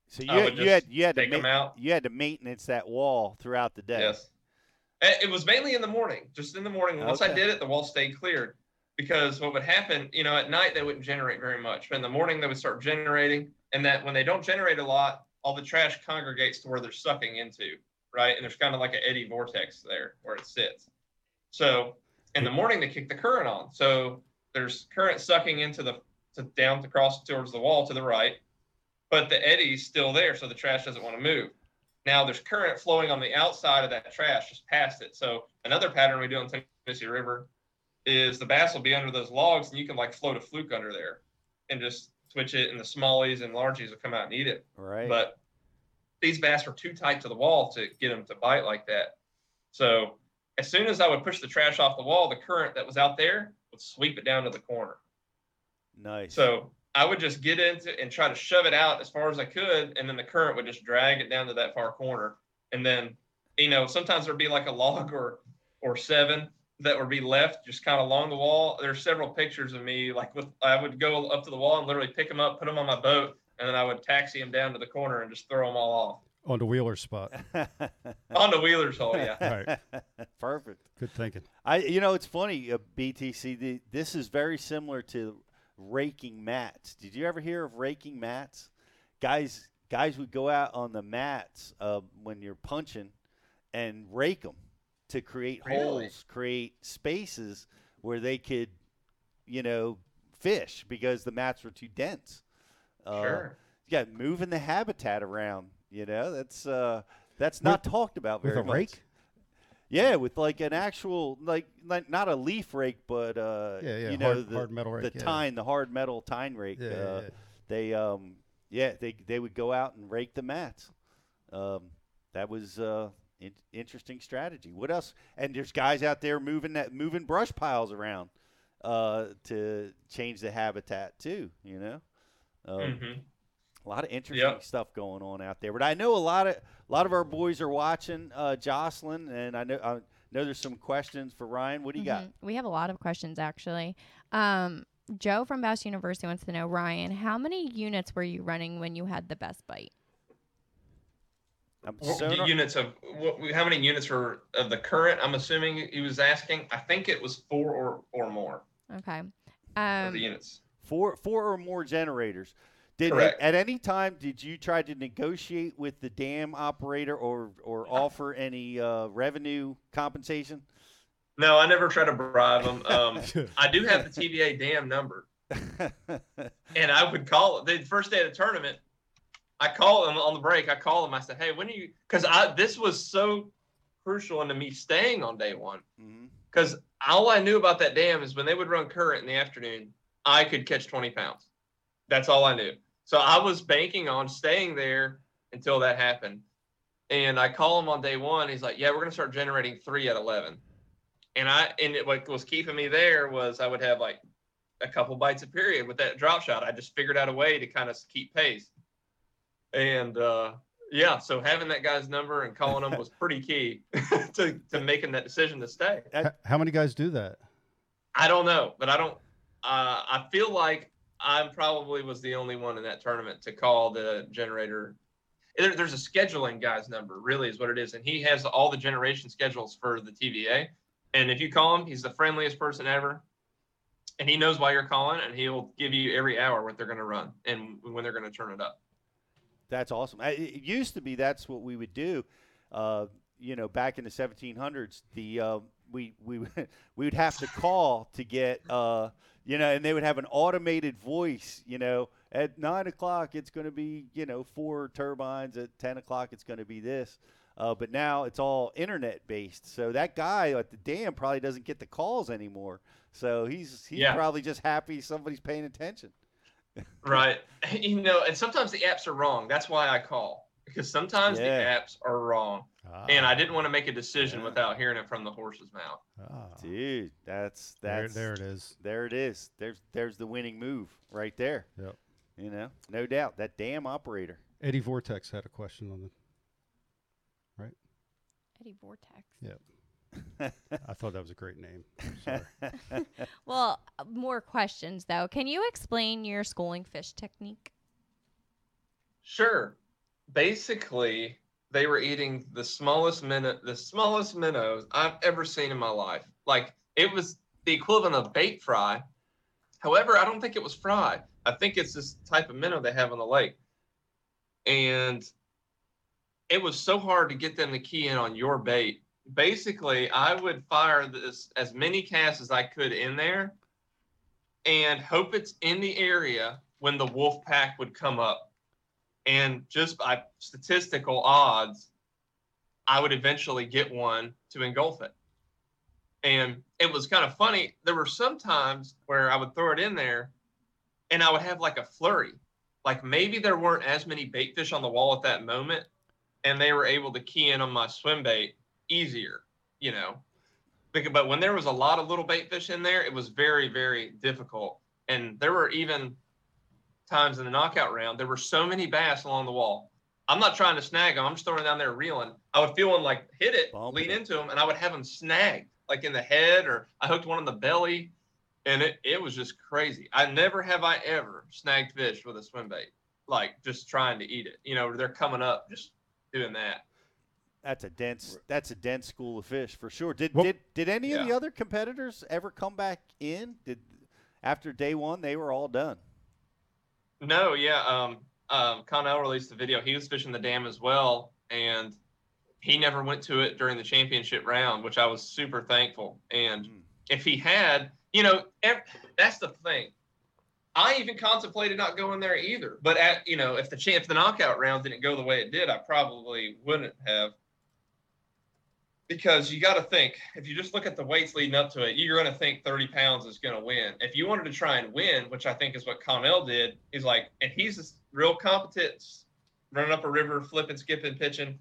So you, would had, you had you had to ma- out. you had to maintenance that wall throughout the day. Yes. It was mainly in the morning, just in the morning. Once I did it, the wall stayed cleared because what would happen, you know, at night they wouldn't generate very much, but in the morning they would start generating. And that when they don't generate a lot, all the trash congregates to where they're sucking into, right? And there's kind of like an eddy vortex there where it sits. So in the morning they kick the current on. So there's current sucking into the to down across towards the wall to the right, but the eddy's still there, so the trash doesn't want to move. Now there's current flowing on the outside of that trash just past it. So another pattern we do on Tennessee River is the bass will be under those logs and you can like float a fluke under there and just twitch it and the smallies and largies will come out and eat it. Right. But these bass were too tight to the wall to get them to bite like that. So as soon as I would push the trash off the wall, the current that was out there would sweep it down to the corner. Nice. So I would just get into and try to shove it out as far as I could, and then the current would just drag it down to that far corner. And then, you know, sometimes there'd be like a log or or seven that would be left just kind of along the wall. There's several pictures of me like with I would go up to the wall and literally pick them up, put them on my boat, and then I would taxi them down to the corner and just throw them all off on the wheeler spot. on the wheeler's hole. Yeah. Right. Perfect. Good thinking. I, you know, it's funny. Uh, BTC. The, this is very similar to raking mats. Did you ever hear of raking mats? Guys, guys would go out on the mats uh, when you're punching and rake them to create Really? holes, create spaces where they could, you know, fish because the mats were too dense. Uh, Sure. Yeah, moving the habitat around. You know, that's uh, that's not talked about with very a much. rake? Yeah, with like an actual like like not a leaf rake, but uh, Yeah, yeah, you know hard- the hard metal rake, the yeah. tine, the hard metal tine rake. Yeah, yeah, uh, yeah. They um yeah they they would go out and rake the mats. Um, that was uh in- interesting strategy. What else? And there's guys out there moving that moving brush piles around uh to change the habitat too. You know. Um, Mhm. A lot of interesting Yep. stuff going on out there, but I know a lot of a lot of our boys are watching uh, Jocelyn, and I know I know there's some questions for Ryan. What do you got? Mhm. We have a lot of questions actually. Um, Joe from Bass University wants to know, Ryan, how many units were you running when you had the best bite? I'm so the not- units of what, how many units were of the current? I'm assuming he was asking. I think it was four or or more Okay. Um, the units. four four or more generators. Did at, Correct. at any time did you try to negotiate with the dam operator or or offer any uh, revenue compensation? No, I never try to bribe them. Um, I do have the TVA dam number, and I would call it the first day of the tournament. I call them on the break. I call them. I said, "Hey, when are you?" Because I this was so crucial into me staying on day one. Because all I knew about that dam is when they would run current in the afternoon, I could catch 20 pounds. That's all I knew. So I was banking on staying there until that happened. And I call him on day one. He's like, "Yeah, we're gonna start generating three at 11." And I and it, what was keeping me there was I would have like a couple bites a period with that drop shot. I just figured out a way to kind of keep pace. And uh, yeah, so having that guy's number and calling him was pretty key to, to making that decision to stay. How many guys do that? I don't know, but I don't. Uh, I feel like I probably was the only one in that tournament to call the generator. There, there's a scheduling guy's number, really, is what it is, and he has all the generation schedules for the TVA. And if you call him, he's the friendliest person ever, and he knows why you're calling, and he'll give you every hour what they're going to run and when they're going to turn it up. That's awesome. It used to be that's what we would do. Uh, you know, back in the 1700s, the uh, we we we would have to call to get uh, you know, and they would have an automated voice. You know, at nine o'clock it's going to be you know four turbines. At ten o'clock it's going to be this. Uh, but now it's all internet based. So that guy at the dam probably doesn't get the calls anymore. So he's he's Yeah. probably just happy somebody's paying attention. Right. You know, and sometimes the apps are wrong. That's why I call because sometimes Yeah. the apps are wrong. Ah, And I didn't want to make a decision without hearing it from the horse's mouth. ah. Dude, that's There- that's there it is. There it is. There's there's the winning move right there. Yep. You know, no doubt that dam operator. Eddie Vortex had a question on the. Right. Eddie Vortex. Yep. I thought that was a great name. Sorry. Well, uh, more questions though. Can you explain your schooling fish technique? Sure. Basically, they were eating the smallest minnow, the smallest minnows I've ever seen in my life. Like it was the equivalent of bait fry. However, I don't think it was fry. I think it's this type of minnow they have on the lake. And it was so hard to get them to key in on your bait. Basically, I would fire this as many casts as I could in there and hope it's in the area when the wolf pack would come up. And just by statistical odds, I would eventually get one to engulf it. And it was kind of funny. There were some times where I would throw it in there and I would have like a flurry. Like maybe there weren't as many bait fish on the wall at that moment, and they were able to key in on my swim bait easier, you know. But when there was a lot of little bait fish in there, it was very, very difficult. And there were even times in the knockout round, there were so many bass along the wall. I'm not trying to snag them. I'm just throwing down there reeling. I would feel them like hit it, lean into them, and I would have them snagged like in the head, or I hooked one in the belly, and it, it was just crazy. I never have I ever snagged fish with a swim bait, like just trying to eat it. You know, they're coming up, just doing that. That's a dense. That's a dense school of fish for sure. Did Well- did did any of the other competitors ever come back in? Did after day one they were all done? No, yeah. Um, um, Connell released the video. He was fishing the dam as well, and he never went to it during the championship round, which I was super thankful. And if he had, you know, ev- that's the thing. I even contemplated not going there either. But at you know, if the cha- if the knockout round didn't go the way it did, I probably wouldn't have. Because you got to think, if you just look at the weights leading up to it, you're going to think 30 pounds is going to win. If you wanted to try and win, which I think is what Connell did, he's like, and he's real competent, running up a river, flipping, skipping, pitching.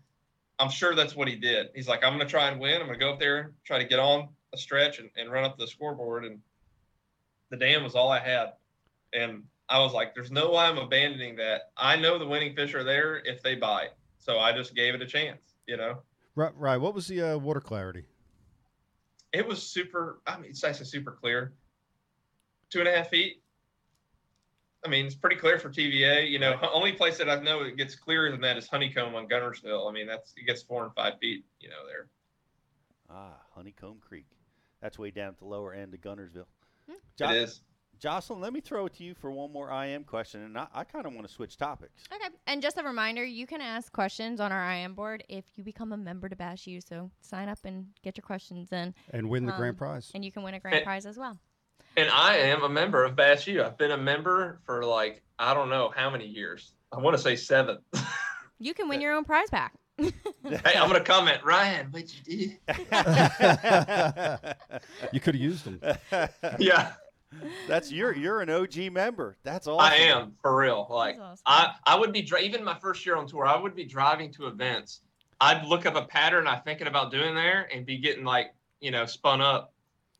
I'm sure that's what he did. He's like, I'm going to try and win. I'm going to go up there, try to get on a stretch and, and run up the scoreboard. And the dam was all I had. And I was like, there's no way I'm abandoning that. I know the winning fish are there if they bite. So I just gave it a chance, you know? Right, right. What was the uh, water clarity? It was super, I mean, it's actually super clear. Two and a half feet. I mean, it's pretty clear for TVA. You know, only place that I know it gets clearer than that is Honeycomb on Guntersville. I mean, that's it gets four and five feet, you know, there. Ah, Honeycomb Creek. That's way down at the lower end of Guntersville. It is. Jocelyn, let me throw it to you for one more IM question, and I, I kind of want to switch topics. Okay. And just a reminder, you can ask questions on our IM board if you become a member to Bass U. So sign up and get your questions in. And win the grand Um, prize. And you can win a grand And- prize as well. And I am a member of Bass U. I've been a member for like, I don't know how many years. I want to say seven. You can win your own prize pack. hey, I'm going to comment, Ryan, what'd you do? you could have used them. yeah. That's you're you're an OG member. That's awesome. I am for real. Like I, I would be dri- even my first year on tour. I would be driving to events. I'd look up a pattern I'm thinking about doing there and be getting like you know spun up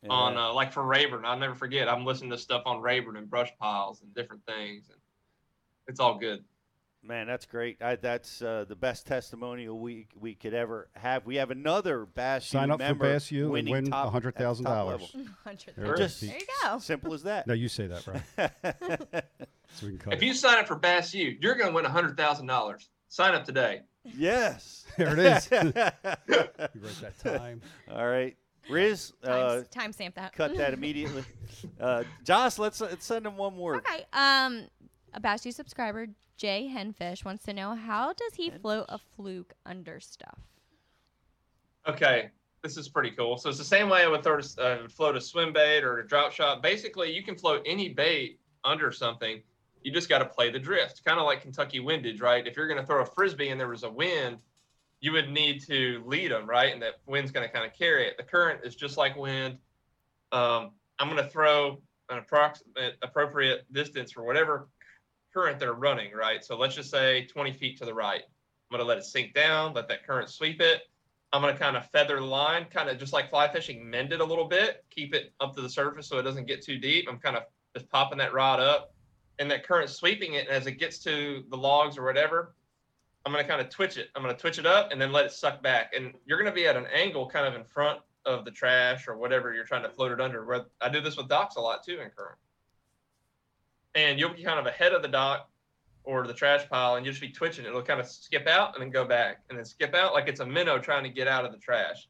on uh, like for Rayburn. I'll never forget. I'm listening to stuff on Rayburn and brush piles and different things, and it's all good. Man, that's great. I, that's uh, the best testimonial we we could ever have. We have another Bass Sign U up for member Bass U and winning win top, at top $100,000. Hundred There it Just is. There you go. simple as that. No, you say that, right? so we can cut If it. you sign up for Bass U, you're going to win hundred thousand dollars. Sign up today. Yes. There it is. you write that time. All right, Riz, uh, Time- timestamp that. Cut that immediately. uh, Joss, let's, let's send him one more. Okay. Um, a Bass U subscriber, Jay Henfish, wants to know how does he float a fluke under stuff? Okay, this is pretty cool. So it's the same way I would throw uh, would float a swim bait or a drop shot. Basically, you can float any bait under something. You just got to play the drift, kind of like Kentucky windage, right? If you're going to throw a frisbee and there was a wind, you would need to lead them, right? And that wind's going to kind of carry it. The current is just like wind. Um, I'm going to throw an approximate appropriate distance for whatever current they're running, right? So let's just say 20 feet to the right. I'm going to let it sink down, let that current sweep it. I'm going to kind of feather the line, kind of just like fly fishing, mend it a little bit, keep it up to the surface so it doesn't get too deep. I'm kind of just popping that rod up and that current sweeping it. And as it gets to the logs or whatever, I'm going to kind of twitch it. I'm going to twitch it up and then let it suck back. And you're going to be at an angle kind of in front of the trash or whatever you're trying to float it under. I do this with docks a lot too in current. And you'll be kind of ahead of the dock or the trash pile, and you'll just be twitching. It'll kind of skip out and then go back, and then skip out like it's a minnow trying to get out of the trash.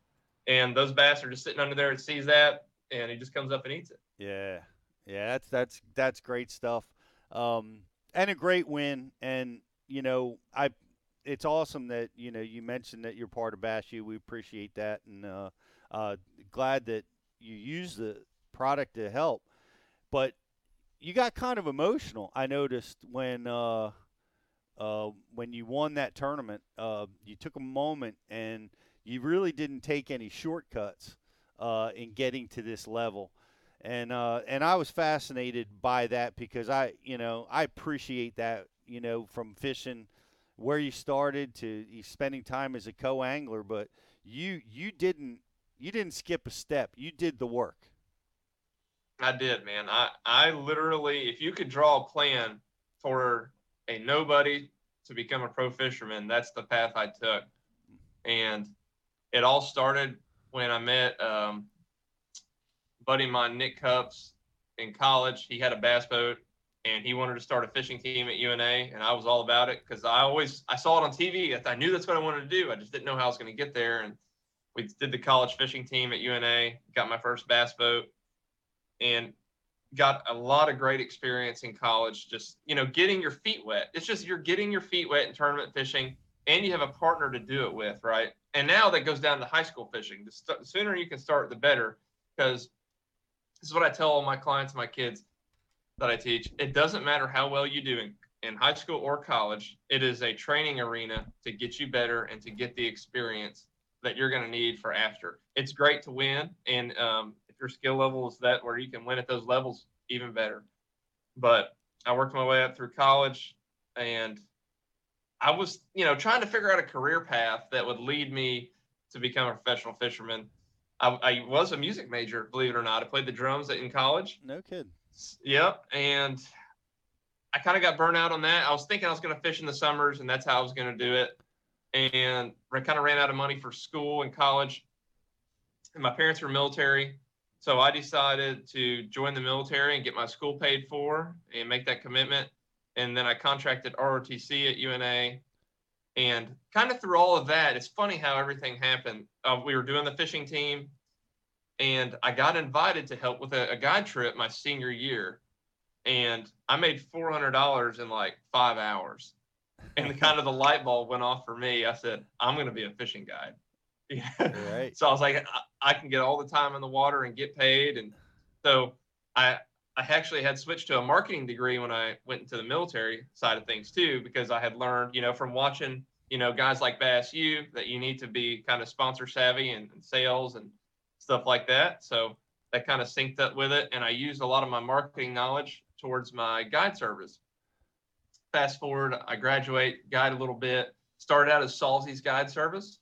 And those bass are just sitting under there. It sees that, and he just comes up and eats it. Yeah, yeah, that's that's that's great stuff, um, and a great win. And you know, I, it's awesome that you know you mentioned that you're part of Bass U. We appreciate that, and uh, uh, glad that you use the product to help. But you got kind of emotional. I noticed when uh, uh, when you won that tournament, uh, you took a moment and you really didn't take any shortcuts uh, in getting to this level. And uh, and I was fascinated by that because I you know I appreciate that you know from fishing where you started to spending time as a co-angler, but you you didn't you didn't skip a step. You did the work. I did, man. I I literally, if you could draw a plan for a nobody to become a pro fisherman, that's the path I took. And it all started when I met um, buddy of mine, Nick Cups, in college. He had a bass boat, and he wanted to start a fishing team at UNA, and I was all about it because I always I saw it on TV. I knew that's what I wanted to do. I just didn't know how I was going to get there, and we did the college fishing team at UNA. Got my first bass boat, and got a lot of great experience in college. Just you know, getting your feet wet. It's just you're getting your feet wet in tournament fishing, and you have a partner to do it with, right? And now that goes down to high school fishing. The, st- the sooner you can start, the better, because this is what I tell all my clients, my kids that I teach. It doesn't matter how well you do in, in high school or college. It is a training arena to get you better and to get the experience that you're going to need for after. It's great to win, and um, your skill level is that where you can win at those levels, even better. But I worked my way up through college, and I was, you know, trying to figure out a career path that would lead me to become a professional fisherman. I, I was a music major, believe it or not. I played the drums in college. No kid. Yep, and I kind of got burnt out on that. I was thinking I was going to fish in the summers, and that's how I was going to do it. And I kind of ran out of money for school and college. And my parents were military, so I decided to join the military and get my school paid for and make that commitment. And then I contracted ROTC at UNA. And kind of through all of that, it's funny how everything happened. Uh, we were doing the fishing team, and I got invited to help with a, a guide trip my senior year. And I made $400 in like five hours. And kind of the light bulb went off for me. I said, I'm going to be a fishing guide. Right. So I was like, I, I can get all the time in the water and get paid. And so I, I actually had switched to a marketing degree when I went into the military side of things too, because I had learned, you know, from watching, you know, guys like Bass U that you need to be kind of sponsor savvy and, and sales and stuff like that. So that kind of synced up with it. And I used a lot of my marketing knowledge towards my guide service. Fast forward, I graduate, guide a little bit, started out as Salzy's guide service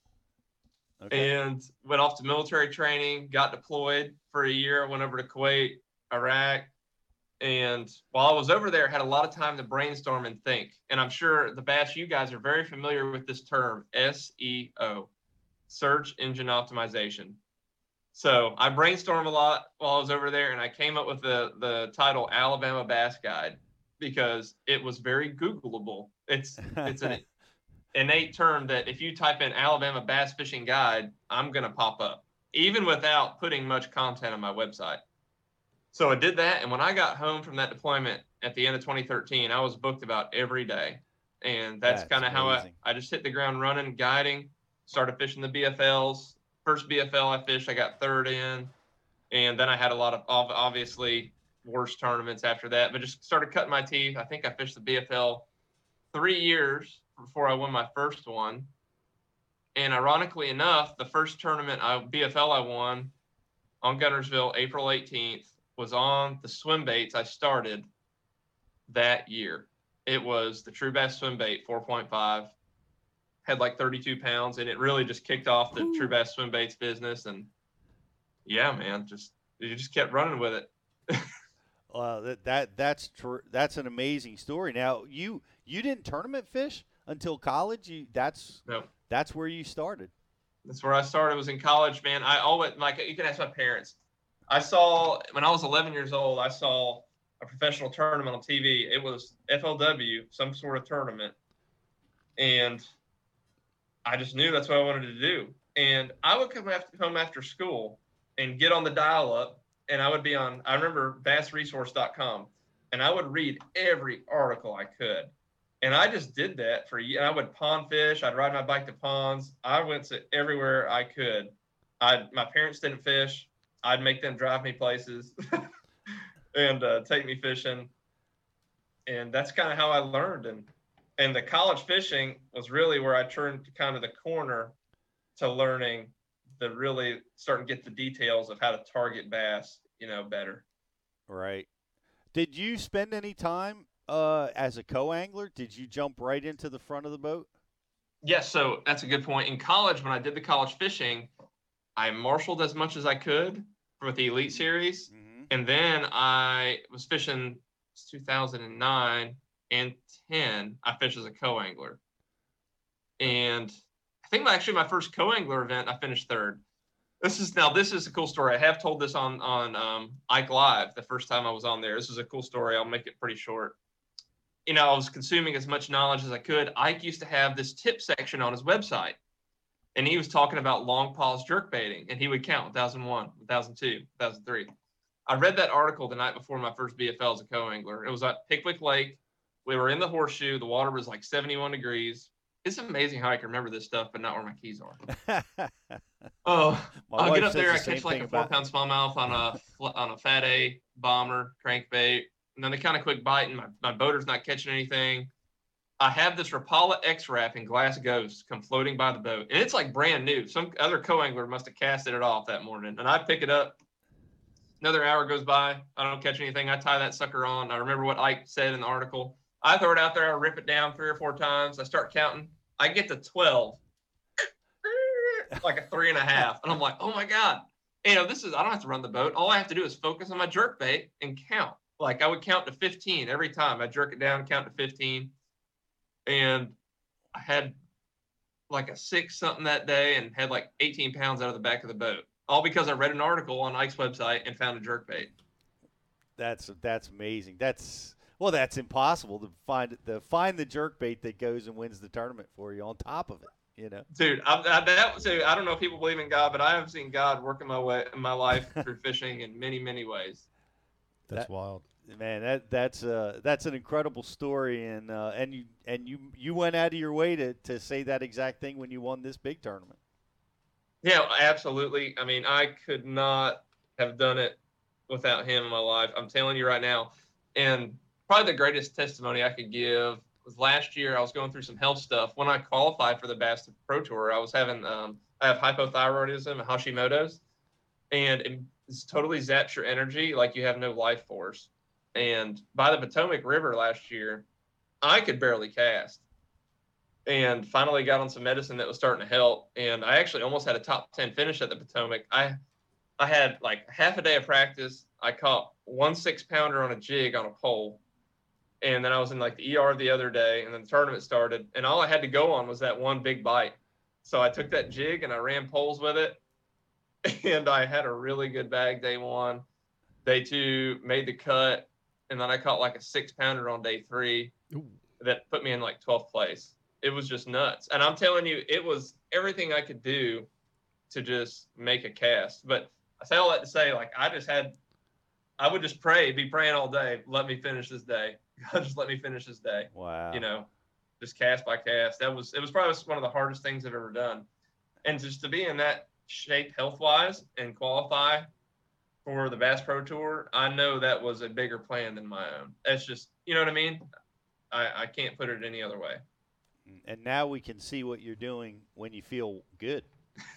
and went off to military training, got deployed for a year. Went over to Kuwait, Iraq. And while I was over there, had a lot of time to brainstorm and think. And I'm sure the Bass, you guys are very familiar with this term, SEO, search engine optimization. So I brainstormed a lot while I was over there, and I came up with the the title Alabama Bass Guide because it was very Googleable. It's it's an innate term that if you type in Alabama Bass Fishing Guide, I'm gonna pop up, even without putting much content on my website. So I did that, and when I got home from that deployment at the end of 2013, I was booked about every day, and that's, That's kind of how I. I just hit the ground running, guiding, started fishing the BFLs. First BFL I fished, I got third in, and then I had a lot of obviously worse tournaments after that, but just started cutting my teeth. I think I fished the BFL three years before I won my first one. And ironically enough, the first tournament I, BFL I won on Guntersville, April 18th, was on the swim baits I started that year. It was the True Bass swim bait 4.5, had like 32 pounds, and it really just kicked off the True Bass swim baits business. And yeah, man, just you just kept running with it. Uh, that that that's tr- that's an amazing story. Now you you didn't tournament fish until college. You that's No. that's where you started. That's where I started. Was in college, man. I always like you can ask my parents. I saw when I was 11 years old. I saw a professional tournament on TV. It was FLW, some sort of tournament, and I just knew that's what I wanted to do. And I would come after, home after school and get on the dial up, and I would be on. I remember bassresource.com, and I would read every article I could. And I just did that for you. I would pond fish. I'd ride my bike to ponds. I went to everywhere I could. I my parents didn't fish. I'd make them drive me places and uh, take me fishing. And that's kind of how I learned. And and the college fishing was really where I turned kind of the corner to learning the really starting to get the details of how to target bass, you know, better. Right. Did you spend any time uh, as a co-angler? Did you jump right into the front of the boat? Yes, so that's a good point. In college, when I did the college fishing, I marshaled as much as I could with the Elite Series, mm-hmm. and then I was fishing 2009 and 10. I fished as a co-angler, and I think my, actually my first co-angler event, I finished third. This is now this is a cool story. I have told this on on um, Ike Live the first time I was on there. This is a cool story. I'll make it pretty short you know, I was consuming as much knowledge as I could. Ike used to have this tip section on his website, and he was talking about long pause jerk baiting, and he would count 1001, 1002, 1003. I read that article the night before my first BFL as a co-angler. It was at Pickwick Lake. We were in the horseshoe. The water was like 71 degrees. It's amazing how I can remember this stuff, but not where my keys are. oh, My I'll get up there. the I catch like a four pound smallmouth on a on a fat A bomber crankbait, and then they kind of quick bite, and my, my boater's not catching anything. I have this Rapala X-Rap and Glass Ghost come floating by the boat, and it's like brand new. Some other co-angler must have casted it off that morning, and I pick it up. Another hour goes by. I don't catch anything. I tie that sucker on. I remember what Ike said in the article. I throw it out there. I rip it down three or four times. I start counting. I get to 12, like a three and a half. And I'm like, oh my God. You know, this is, I don't have to run the boat. All I have to do is focus on my jerk bait and count. Like I would count to 15 every time. I jerk it down, count to 15. And I had like a six something that day and had like 18 pounds out of the back of the boat. All because I read an article on Ike's website and found a jerk bait. That's that's amazing. That's well, that's impossible to find the find the jerk bait that goes and wins the tournament for you on top of it. You know, dude I, I, that so i don't know if people believe in god but i have seen god working my way in my life through fishing in many many ways That's That- wild. man, that that's uh that's an incredible story, and uh, and you and you you went out of your way to to say that exact thing when you won this big tournament. yeah absolutely i mean i could not have done it without him in my life i'm telling you right now and probably the greatest testimony i could give was last year i was going through some health stuff when i qualified for the bass pro tour i was having um, i have hypothyroidism and hashimoto's and it it's totally zaps your energy like you have no life force. And by the potomac river last year i could barely cast. And finally got on some medicine that was starting to help. And i actually almost had a top 10 finish at the potomac. I i had like half a day of practice. I caught one six pounder on a jig on a pole. And then i was in like the er the other day and then the tournament started. And all i had to go on was that one big bite. So i took that jig and i ran poles with it and i had a really good bag day one day two made the cut and then i caught like a six pounder on day three that put me in like 12th place it was just nuts. And I'm telling you, it was everything I could do to just make a cast. But I say all that to say, like, I just had, I would just pray, be praying all day. Let me finish this day. God, just let me finish this day. Wow. You know, just cast by cast. That was, it was probably one of the hardest things I've ever done. And just to be in that shape health wise and qualify for the Bass Pro Tour, I know that was a bigger plan than my own. That's just, you know what I mean? I, I can't put it any other way. And now we can see what you're doing when you feel good.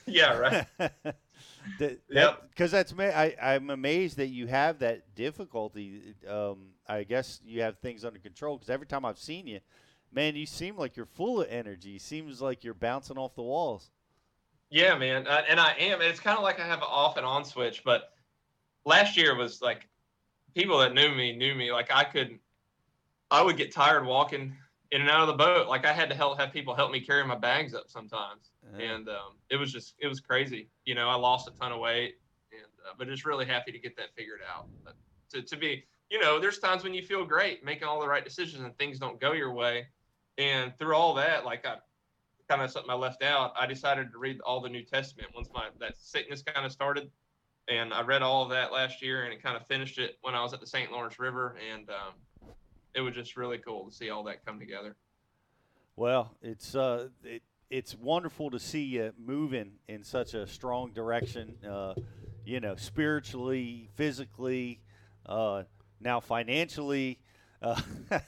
Yeah, right. that, Yep. Because that's ma- I I'm amazed that you have that difficulty. Um, I guess you have things under control because every time I've seen you, man, you seem like you're full of energy. Seems like you're bouncing off the walls. Yeah, man, uh, and I am. It's kind of like I have an off and on switch. But last year was like people that knew me knew me. Like I could, I would get tired walking in and out of the boat. Like I had to help have people help me carry my bags up sometimes. Yeah. and um, it was just it was crazy. You know, I lost a ton of weight, and uh, but just really happy to get that figured out. But to to be, you know, there's times when you feel great making all the right decisions and things don't go your way, and through all that, like I kind of something I left out. I decided to read all the New Testament once my that sickness kind of started, and I read all of that last year, and it kind of finished it when I was at the St. Lawrence River, and um, it was just really cool to see all that come together. Well, it's uh, it, it's wonderful to see you moving in such a strong direction. Uh, you know, spiritually, physically, uh, now financially. Uh,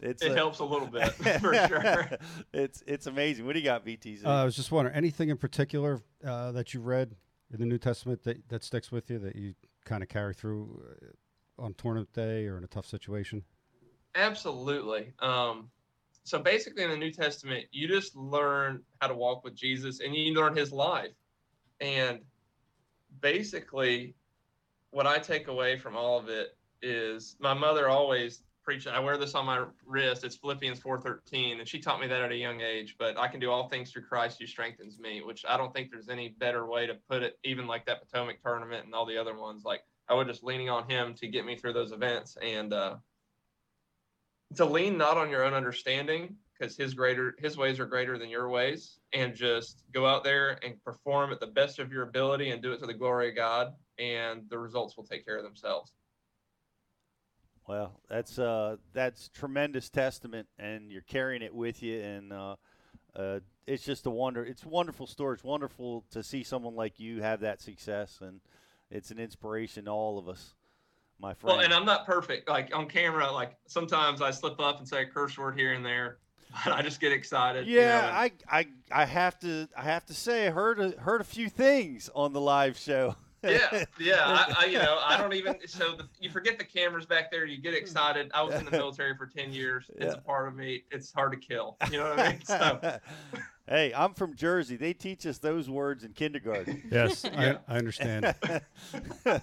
it's It helps a little bit, for sure. It's it's amazing. What do you got, VTZ? Uh, I was just wondering, anything in particular uh, that you read in the New Testament that, that sticks with you that you kind of carry through uh, on tournament day or in a tough situation? Absolutely. Um, so basically, in the New Testament, you just learn how to walk with Jesus, and you learn His life. And basically, what I take away from all of it is my mother always preached. I wear this on my wrist. It's Philippians four thirteen, and she taught me that at a young age. But I can do all things through Christ who strengthens me, which I don't think there's any better way to put it. Even like that Potomac tournament and all the other ones, like I was just leaning on Him to get me through those events, and uh, to lean not on your own understanding because his greater his ways are greater than your ways and just go out there and perform at the best of your ability and do it to the glory of god and the results will take care of themselves Well, that's uh, that's tremendous testament, and you're carrying it with you, and uh, uh, it's just a wonder. It's a wonderful story. It's wonderful to see someone like you have that success, and it's an inspiration to all of us, my friend. well and i'm not perfect like on camera like sometimes i slip up and say a curse word here and there but i just get excited you know, yeah, and- I, I I have to I have to say I heard a, heard a few things on the live show. yeah, yeah. I, I, you know, I don't even. So the, you forget the cameras back there. You get excited. I was in the military for ten years. It's a part of me. It's hard to kill. You know what I mean? So hey, I'm from Jersey. They teach us those words in kindergarten. Yes, I- I understand.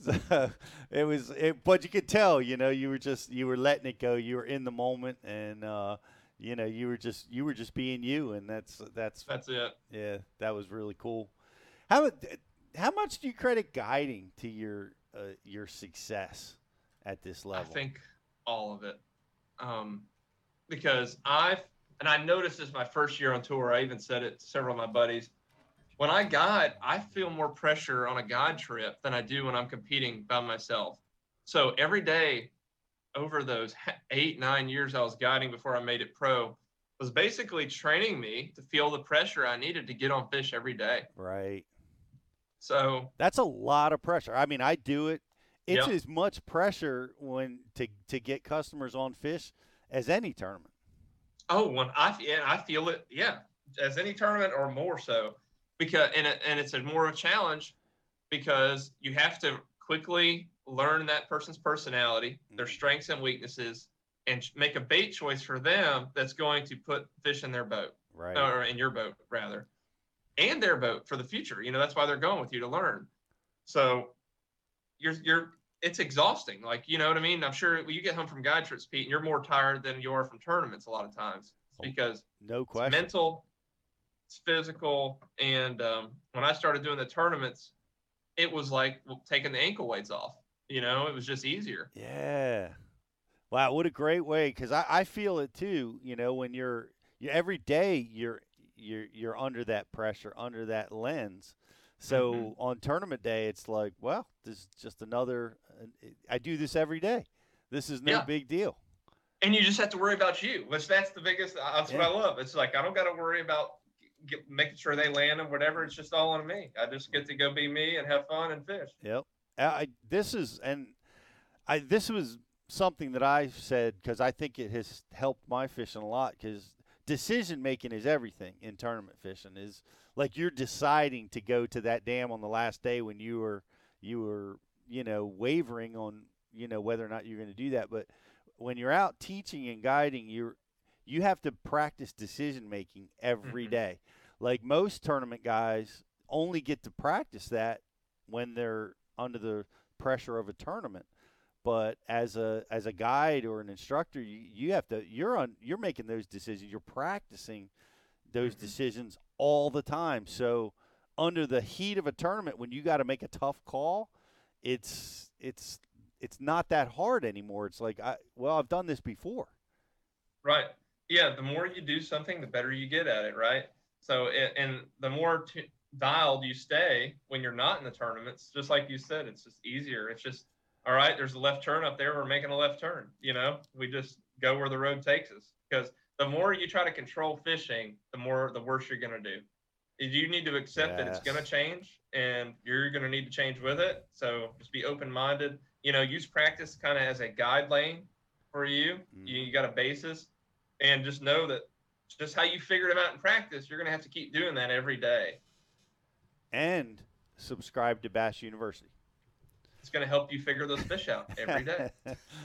so it was, it, but you could tell, you know, you were just you were letting it go. You were in the moment, and uh, you know, you were just you were just being you, and that's that's that's it. Yeah, that was really cool. How mu- how much do you credit guiding to your uh, your success at this level? I think all of it, um, because I've and I noticed this my first year on tour. I even said it to several of my buddies. When I guide, I feel more pressure on a guide trip than I do when I'm competing by myself. So every day, over those eight nine years I was guiding before I made it pro, was basically training me to feel the pressure I needed to get on fish every day. Right. So That's a lot of pressure. I mean, I do it. It's Yep. as much pressure when to to get customers on fish as any tournament. Oh, when I yeah, I feel it, yeah, as any tournament or more so, because and it, and it's a more of a challenge because you have to quickly learn that person's personality, their mm-hmm. strengths and weaknesses, and make a bait choice for them that's going to put fish in their boat, Right. or in your boat rather, and their boat for the future. You know that's why they're going with you to learn. So you're you're it's exhausting. Like you know what I mean. I'm sure when you get home from guide trips, Pete, and you're more tired than you are from tournaments a lot of times because No it's question. mental, it's physical, and um, when I started doing the tournaments, it was like taking the ankle weights off. You know, it was just easier. Yeah. Wow, what a great way! Because I, I feel it too. You know, when you're you every day you're you're you're under that pressure, under that lens. So Mhm. on tournament day, it's like, well, this is just another. I do this every day. This is no Yeah. big deal. And you just have to worry about you, which that's the biggest. uh, That's what I love. It's like I don't got to worry about get, making sure they land and whatever. It's just all on me. I just get to go be me and have fun and fish. Yep. I, I- this is and I this was something that I said because I think it has helped my fishing a lot because decision making is everything in tournament fishing is like you're deciding to go to that dam on the last day when you were you were you know wavering on you know whether or not you're going to do that. But when you're out teaching and guiding you're you have to practice decision making every Mhm. day. Like most tournament guys only get to practice that when they're under the pressure of a tournament but as a as a guide or an instructor you, you have to you're on you're making those decisions you're practicing those mm-hmm. decisions all the time. So under the heat of a tournament, when you got to make a tough call, it's it's it's not that hard anymore. It's like, I, well, I've done this before. Right. Yeah. The more you do something, the better you get at it. Right. So, and, and the more t- dialed you stay when you're not in the tournaments, just like you said, it's just easier. It's just, all right, there's a left turn up there. We're making a left turn. You know, we just go where the road takes us. Because the more you try to control fishing, the more, the worse you're going to do. You need to accept that it's going to change and you're going to need to change with it. So just be open minded. You know, use practice kind of as a guide lane for you. You, you got a basis and just know that just how you figured them out in practice, you're going to have to keep doing that every day. And subscribe to Bass University. It's going to help you figure those fish out every day.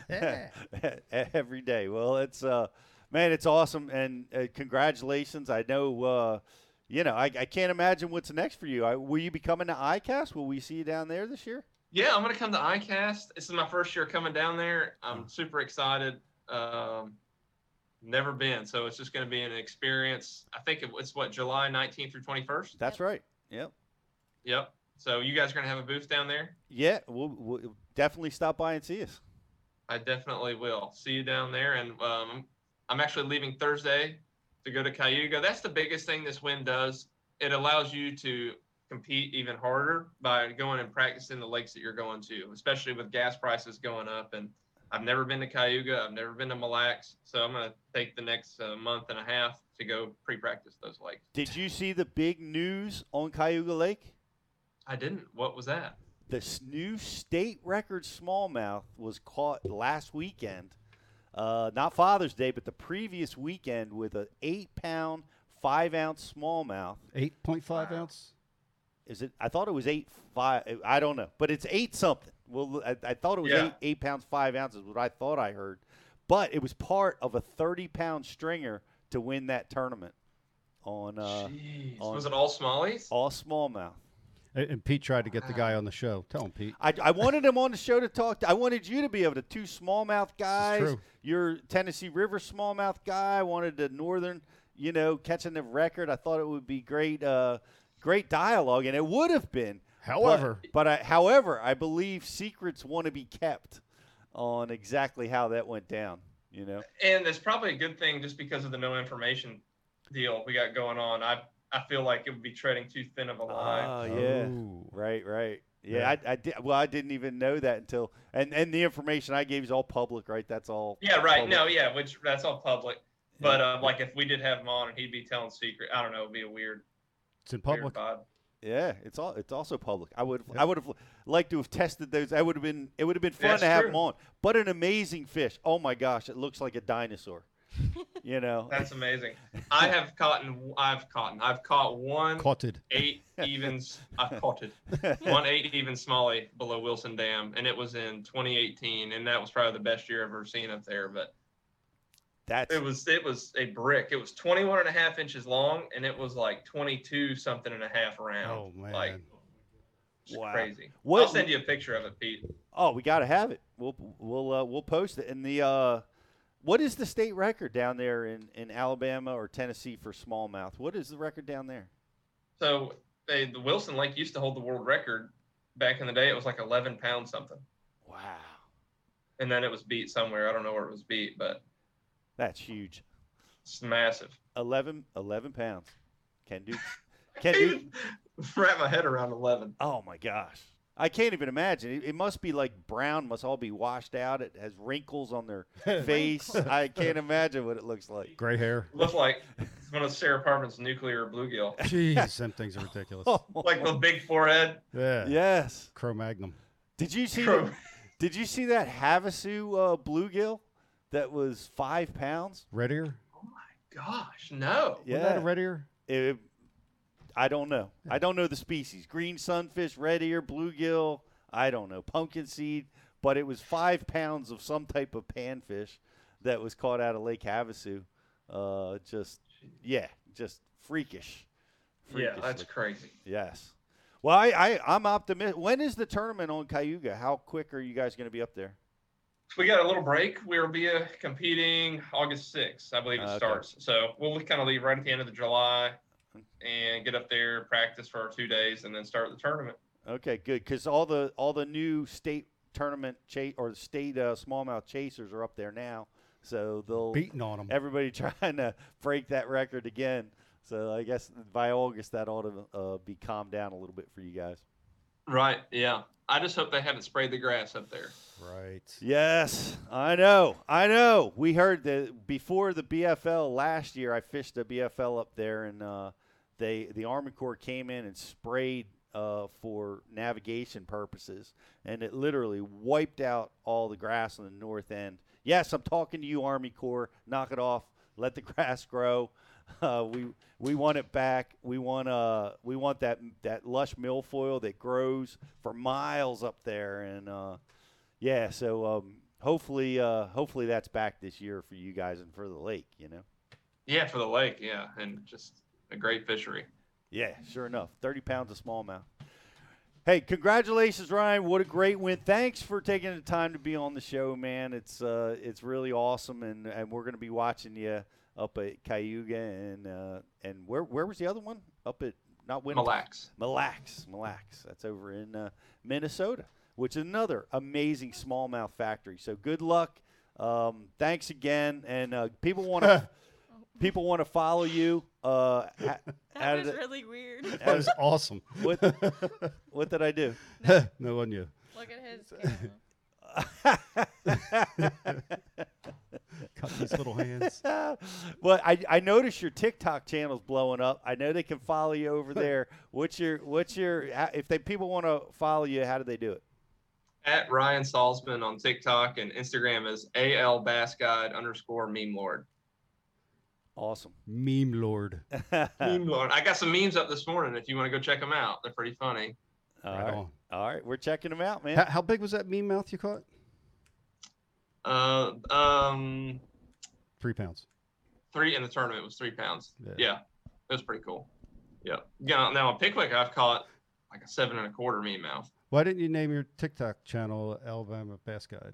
every day. Well, it's uh, man, it's awesome, and uh, congratulations. I know, uh, you know, I, I can't imagine what's next for you. I, will you be coming to ICAST? Will we see you down there this year? Yeah, I'm going to come to ICAST. This is my first year coming down there. I'm super excited. Um, never been, so it's just going to be an experience. I think it's what July 19th through 21st. That's right. Yep. Yep. So you guys are going to have a booth down there. Yeah, we'll, we'll definitely stop by and see us. I definitely will. See you down there. And um, I'm actually leaving Thursday to go to Cayuga. That's the biggest thing this win does. It allows you to compete even harder by going and practicing the lakes that you're going to, especially with gas prices going up. And I've never been to Cayuga. I've never been to Mille Lacs. So I'm going to take the next uh, month and a half to go pre-practice those lakes. Did you see the big news on Cayuga Lake? I didn't. What was that? The new state record smallmouth was caught last weekend, uh, not Father's Day, but the previous weekend with an eight-pound, five-ounce smallmouth. Eight point five ounce. Is it? I thought it was eight five. I don't know, but it's eight something. Well, I, I thought it was Yeah. eight eight pounds five ounces. What I thought I heard, but it was part of a thirty-pound stringer to win that tournament. On, uh, Jeez. on Was it all smallies? all smallmouth. And, and Pete tried to get the guy on the show. Tell him, Pete. I, I wanted him on the show to talk. To, I wanted you to be able to two smallmouth guys. true. Your Tennessee River smallmouth guy. I wanted the northern, you know, catching the record. I thought it would be great, uh, great dialogue, and it would have been. However- but, but I, however, I believe secrets want to be kept on exactly how that went down. You know. and it's probably a good thing just because of the no information deal we got going on. I I feel like it would be treading too thin of a line. Oh yeah, right, right. Yeah, I, I did. Well, I didn't even know that until and and the information I gave is all public, right? That's all. yeah, right. public. No, yeah, which that's all public. But uh, like if we did have him on and he'd be telling secret, I don't know, it'd be a weird. It's in public. vibe. Yeah, it's all it's also public. I would I would have liked to have tested those. I would have been it would have been fun That's to have true. them on. But an amazing fish. Oh my gosh, it looks like a dinosaur. you know. That's amazing. I have caught I've caught I've caught one Caughted. eight evens. I've caught one eight even smalley below Wilson Dam, and it was in 2018, and that was probably the best year I've ever seen up there. But That's it was it was a brick. It was 21 and a half inches long, and it was like 22 something and a half round. Oh man. Like Wow. crazy. What- I'll send you a picture of it, Pete. Oh, we got to have it. We'll we'll uh, we'll post it. And the uh, what is the state record down there in, in Alabama or Tennessee for smallmouth? What is the record down there? So they, the Wilson Lake used to hold the world record back in the day. It was like 11 pounds something, Wow, and then it was beat somewhere. I don't know where it was beat, but that's huge. it's massive. 11, 11 pounds. Can do. Can do. Wrap my head around 11. Oh my gosh. I can't even imagine. It, it must be like brown, must all be washed out. It has wrinkles on their face. I can't imagine what it looks like. Gray hair. Looks like it's one of Sarah Parvin's nuclear bluegill. Jeez, them things are ridiculous. like the big forehead. Yeah. Yes. Cro Magnum. Did you see? Crow. the- did you see that Havasu uh, bluegill that was five pounds? Red ear. Oh my gosh, no. Was that a red ear? It, I don't know. I don't know the species. Green sunfish, red ear, bluegill. I don't know. Pumpkin seed. But it was five pounds of some type of panfish that was caught out of Lake Havasu. Uh, just, yeah, just freakish. Yeah, that's crazy. Yes. Well, I, I I'm optimistic. When is the tournament on Cayuga? How quick are you guys going to be up there? we got a little break. We'll be uh, competing August 6th, I believe it Okay. starts. So we'll kind of leave right at the end of the July and get up there, practice for our two days, and then start the tournament. Okay, good. Because all the all the new state tournament chase or the state uh, smallmouth chasers are up there now, so they'll Beating on them. Everybody trying to break that record again. So I guess by August that ought to uh, be calmed down a little bit for you guys. Right. Yeah. I just hope they haven't sprayed the grass up there. Right. Yes, I know. I know. We heard that before the BFL last year. I fished a BFL up there, and uh, they the Army Corps came in and sprayed uh, for navigation purposes, and it literally wiped out all the grass on the north end. Yes, I'm talking to you, Army Corps. Knock it off. Let the grass grow. Uh, we we want it back. We want uh we want that that lush milfoil that grows for miles up there, and uh, yeah. So um, hopefully uh, hopefully that's back this year for you guys and for the lake. You know. Yeah, for the lake. Yeah, and just a great fishery. Yeah, sure enough. 30 pounds of smallmouth. Hey, congratulations, Ryan. What a great win. Thanks for taking the time to be on the show, man. It's uh, it's really awesome, and, and we're going to be watching you up at Cayuga and uh, and where where was the other one? Up at not Winnipeg. Mille Lacs. Mille Lacs. Mille Lacs. That's over in uh, Minnesota, which is another amazing smallmouth factory. So good luck. Um, thanks again, and uh, people want to people want to follow you. Uh, ha- That was it- really weird. That was awesome. What what did I do? no one you. Look at his camera. Got these little hands. well, I, I noticed your TikTok channel's blowing up. I know they can follow you over there. What's your what's your if they people want to follow you? How do they do it? At Ryan Salzman on TikTok and Instagram is AL Bass Guide underscore meme lord. Awesome. Meme lord. Meme lord. I got some memes up this morning if you want to go check them out. They're pretty funny. All Right right. on. All right, we're checking them out, man. How, how big was that meme mouth you caught? Uh, um, Three pounds. three in the tournament was three pounds. Yeah. Yeah, it was pretty cool. Yeah. Yeah. Now on Pickwick, I've caught like a seven and a quarter mean mouth. Why didn't you name your TikTok channel Alabama Bass Guide?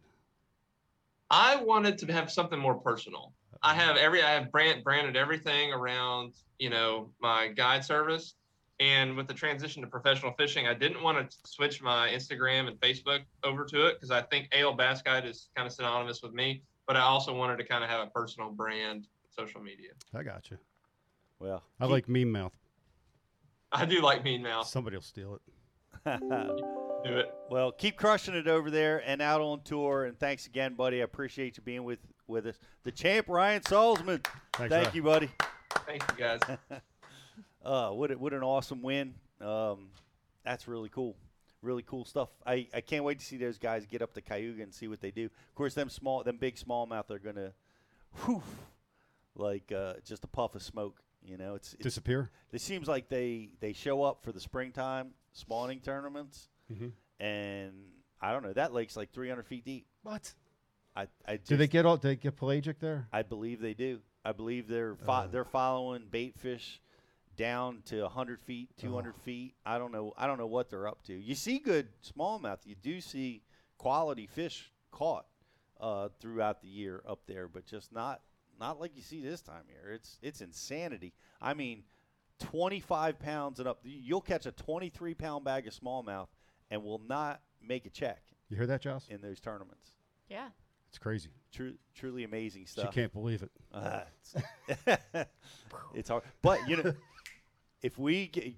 I wanted to have something more personal. I have every I have brand branded everything around you know my guide service, and with the transition to professional fishing, I didn't want to switch my Instagram and Facebook over to it because I think ale Bass Guide is kind of synonymous with me. But I also wanted to kind of have a personal brand social media. I got you. Well, I like meme mouth. I do like Mean Mouth. Somebody will steal it. Do it. Well, keep crushing it over there and out on tour. And thanks again, buddy. I appreciate you being with with us. The champ, Ryan Salzman. Thanks, Thank Ryan. you, buddy. Thank you guys. uh, what a, what an awesome win. Um, that's really cool. Really cool stuff. I, I can't wait to see those guys get up to Cayuga and see what they do. Of course, them small, them big smallmouth are gonna, whew, like uh, just a puff of smoke. You know, it's, it's Disappear? It seems like they they show up for the springtime spawning tournaments, Mhm. and I don't know. That lake's like 300 feet deep. What? I, I just, Do they get all? Do they get pelagic there? I believe they do. I believe they're fo- Uh. they're following bait fish down to 100 feet, 200 feet. I don't know. I don't know what they're up to. You see good smallmouth. You do see quality fish caught uh, throughout the year up there, but just not not like you see this time here. It's it's insanity. I mean, 25 pounds and up. You'll catch a 23 pound bag of smallmouth and will not make a check You hear that, Joss? in those tournaments. Yeah. It's crazy. True, truly amazing stuff. She can't believe it. Uh, it's, it's hard, but you know, if we get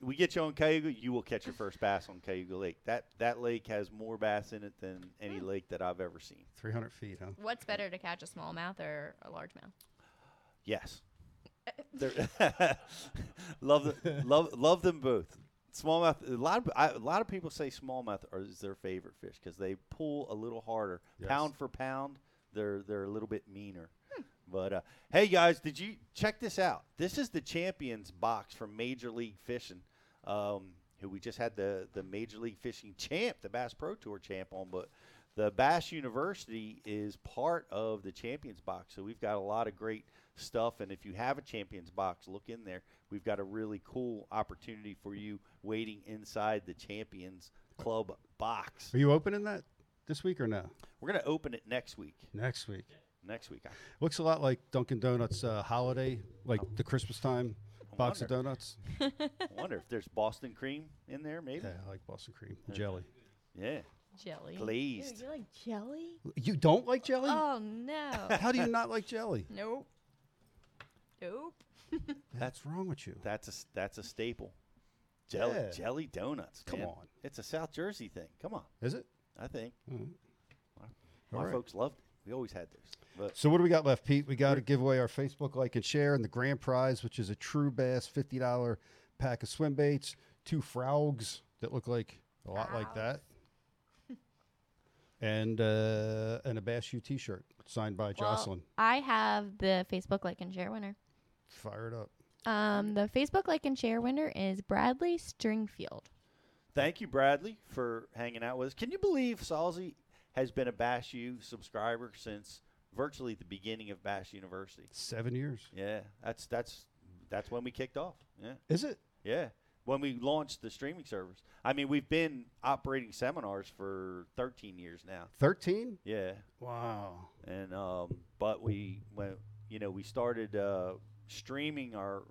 we get you on Cayuga, you will catch your first bass on Cayuga Lake. That that lake has more bass in it than any lake that I've ever seen. 300 feet, huh? What's better to catch a smallmouth or a largemouth? Yes, love the, love love them both. Smallmouth. A lot of I, a lot of people say smallmouth are, is their favorite fish because they pull a little harder. Yes. Pound for pound, they're they're a little bit meaner. But uh, hey, guys, did you check this out? This is the champions box from Major League Fishing, um, who we just had the the Major League Fishing champ, the Bass Pro Tour champ on. But the Bass University is part of the champions box, so we've got a lot of great stuff. And if you have a champions box, look in there. We've got a really cool opportunity for you waiting inside the champions club box. Are you opening that? this week or no? We're gonna open it next week. Next week. Next week. Looks a lot like Dunkin' Donuts uh, holiday, like the Christmas time box of donuts. I wonder if there's Boston cream in there, maybe. Yeah, I like Boston cream Yeah. jelly. Yeah. Jelly. Glazed. You like jelly? You don't like jelly? Oh no. How do you not like jelly? Nope. Nope. What's wrong with you? That's a s- that's a staple. Jelly Yeah. jelly donuts. Come man. on. It's a South Jersey thing. Come on. Is it? I think. Mhm. My, my right. folks loved it. We always had those. But So what do we got left, Pete? We got to give away our Facebook like and share, and the grand prize, which is a True Bass fifty dollar pack of swim baits, two frogs that look like a lot like that, and uh, and a Bass U T-shirt signed by Well, Jocelyn. I have the Facebook like and share winner. Fire it up. Um, the Facebook like and share winner is Bradley Stringfield. thank you, Bradley, for hanging out with us. Can you believe Salzy has been a Bass U subscriber since virtually the beginning of Bass University? Seven years. Yeah, that's that's that's when we kicked off. Yeah. Is it? Yeah. When we launched the streaming service. I mean, we've been operating seminars for 13 years now. Thirteen. Yeah. Wow. And um, but we when you know we started uh, streaming our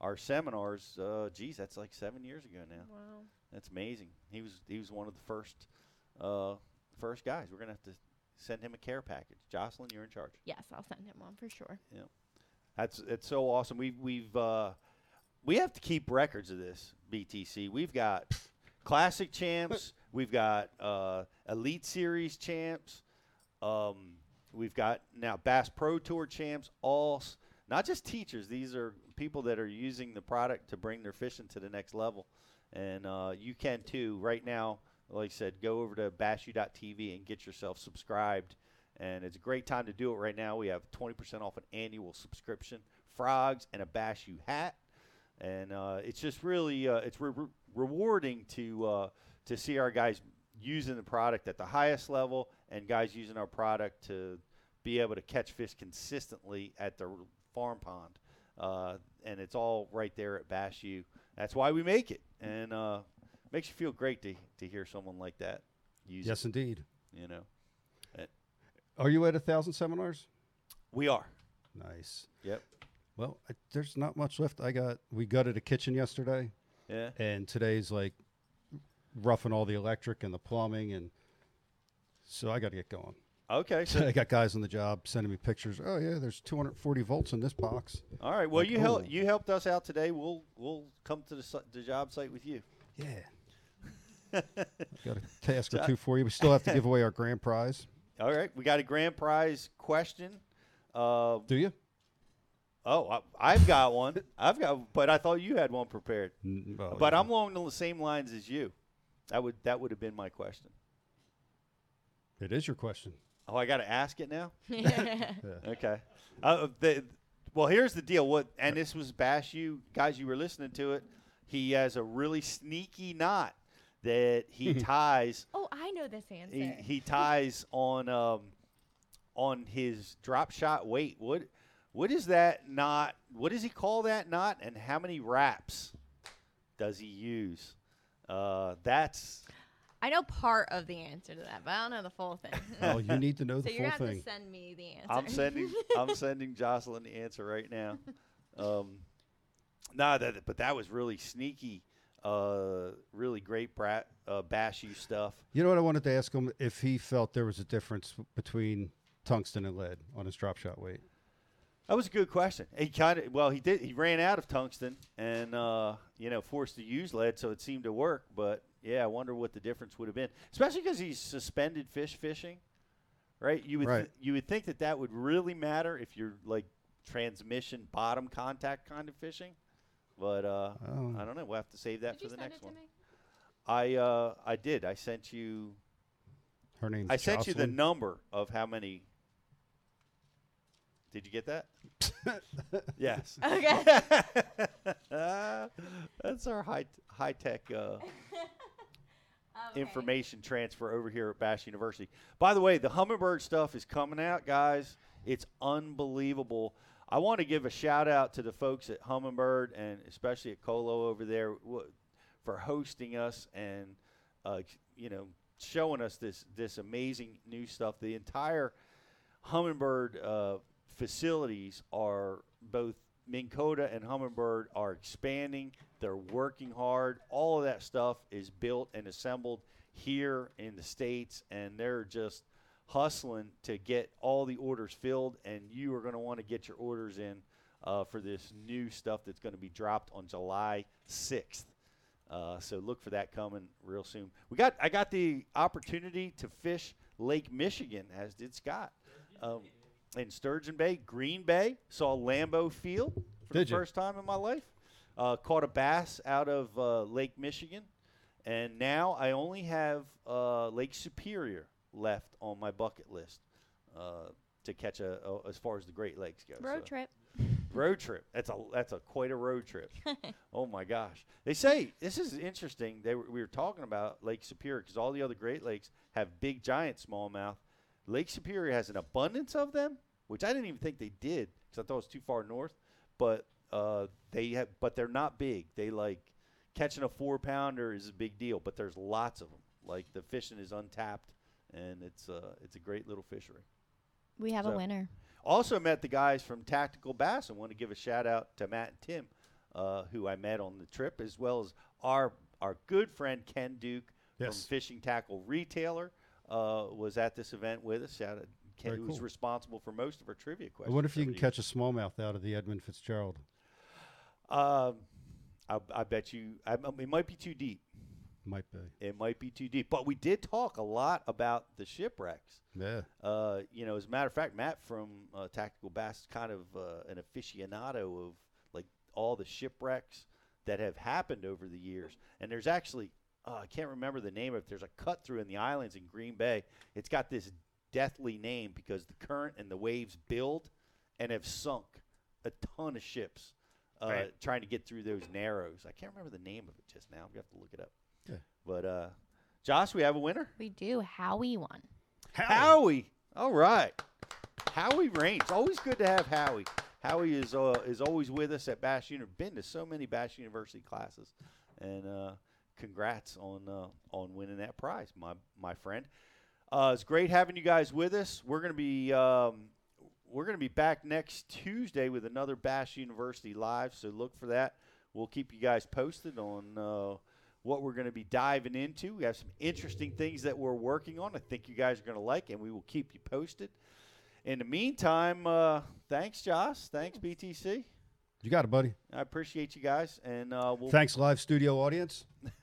our seminars. Uh, geez, that's like seven years ago now. Wow. That's amazing. He was he was one of the first uh, first guys. We're gonna have to send him a care package. Jocelyn, you're in charge. Yes, I'll send him one for sure. Yeah, that's it's so awesome. We've we've uh, we have to keep records of this BTC. We've got classic champs. We've got uh, elite series champs. Um, we've got now Bass Pro Tour champs. All s- not just teachers. These are people that are using the product to bring their fishing to the next level. And uh, you can too. Right now, like I said, go over to bassu.tv and get yourself subscribed. And it's a great time to do it right now. We have 20% off an annual subscription, frogs, and a Bass U hat. And uh, it's just really uh, it's re- re- rewarding to uh, to see our guys using the product at the highest level, and guys using our product to be able to catch fish consistently at the farm pond. Uh, and it's all right there at Bass U. That's why we make it, and uh, makes you feel great to to hear someone like that use Yes, it. indeed. You know, Uh, Are you at a thousand seminars? we are. Nice. Yep. Well, I, there's not much left. I got we gutted a kitchen yesterday. Yeah. And today's like roughing all the electric and the plumbing, and so I got to get going. Okay. So I got guys on the job sending me pictures. Oh yeah, there's 240 volts in this box. All right. Well, Like, you oh. helped you helped us out today. We'll we'll come to the, si- the job site with you. Yeah. Got a task or two for you. We still have to give away our grand prize. All right. We got a grand prize question. Uh, Do you? Oh, I, I've got one. I've got, but I thought you had one prepared. well, but yeah. I'm along the same lines as you. That would that would have been my question. It is your question. Oh, I got to ask it now. Yeah. Okay. Uh, the, well, here's the deal. What and this was Bass U guys. You were listening to it. He has a really sneaky knot that he ties. Oh, I know this answer. He, he ties on um, on his drop shot weight. What what is that knot? What does he call that knot? And how many wraps does he use? Uh, that's I know part of the answer to that, but I don't know the full thing. Well, you need to know so the you're gonna full to send me the answer. I'm sending I'm sending Jocelyn the answer right now. Um, nah, that but that was really sneaky. Uh, really great brat uh, Bass U stuff. You know what I wanted to ask him if he felt there was a difference between tungsten and lead on his drop shot weight. That was a good question. He kind of well, he did. He ran out of tungsten and uh, you know forced to use lead, so it seemed to work. But yeah, I wonder what the difference would have been, especially because he's suspended fish fishing, right? You would Right. you would think that that would really matter if you're like transmission bottom contact kind of fishing, but uh, Oh. I don't know. We'll have to save that Did for you the send next it to one. me? I uh, I did. I sent you. Her name's I sent you the number of how many. Did you get that? yes. Okay. That's our high high tech uh, information transfer over here at Bass University. By the way, the Humminbird stuff is coming out, guys. It's unbelievable. I want to give a shout out to the folks at Humminbird and especially at Colo over there for hosting us and uh, you know showing us this this amazing new stuff. The entire Humminbird uh, facilities are both Minn Kota and Humminbird are expanding. They're working hard. All of that stuff is built and assembled here in the states, and they're just hustling to get all the orders filled. And you are going to want to get your orders in uh, for this new stuff that's going to be dropped on July 6th. Uh, so look for that coming real soon. We got I got the opportunity to fish Lake Michigan, as did Scott, um, in Sturgeon Bay, Green Bay. Saw Lambeau Field for Did the you? first time in my life. Uh, caught a bass out of uh, Lake Michigan, and now I only have uh, Lake Superior left on my bucket list uh, to catch a, a as far as the Great Lakes go. Road So- trip. road trip. That's a that's a quite a road trip. oh my gosh! They say this is interesting. They were, we were talking about Lake Superior because all the other Great Lakes have big, giant smallmouth. Lake Superior has an abundance of them, which I didn't even think they did because I thought it was too far north. But uh, they have, but they're not big. They like catching a four pounder is a big deal, but there's lots of them. Like the fishing is untapped, and it's uh, it's a great little fishery. We have So- a winner. Also met the guys from Tactical Bass. I want to give a shout out to Matt and Tim, uh, who I met on the trip, as well as our our good friend Ken Duke Yes. from Fishing Tackle Retailer uh, was at this event with us. Shout out Ken, who was responsible for most of our trivia questions. I wonder if you can catch a smallmouth out of the Edmund Fitzgerald. Um, I, I bet you. I, it might be too deep. Might be. It might be too deep. But we did talk a lot about the shipwrecks. Yeah. Uh, you know, as a matter of fact, Matt from uh, Tactical Bass is kind of uh, an aficionado of like all the shipwrecks that have happened over the years. And there's actually, uh, I can't remember the name of it. There's a cut through in the islands in Green Bay. It's got this deathly name because the current and the waves build and have sunk a ton of ships uh, Right. trying to get through those narrows. I can't remember the name of it just now. I'm going to have to look it up. Yeah. But uh, Josh, we have a winner. We do. Howie won. Howie. All right. Howie Raines. Always good to have Howie. Howie is uh, is always with us at Bass University. Been to so many Bass University classes, and uh, congrats on uh, on winning that prize, my my friend. Uh, it's great having you guys with us. We're gonna be um, we're gonna be back next Tuesday with another Bass University live. So look for that. We'll keep you guys posted on uh, what we're to be diving into. We have some interesting things that we're working on. I think you guys are to like, and we will keep you posted. In the meantime, uh, thanks, Josh. Thanks, BTC. You got it, buddy. I appreciate you guys, and uh, we'll Thanks, live studio audience.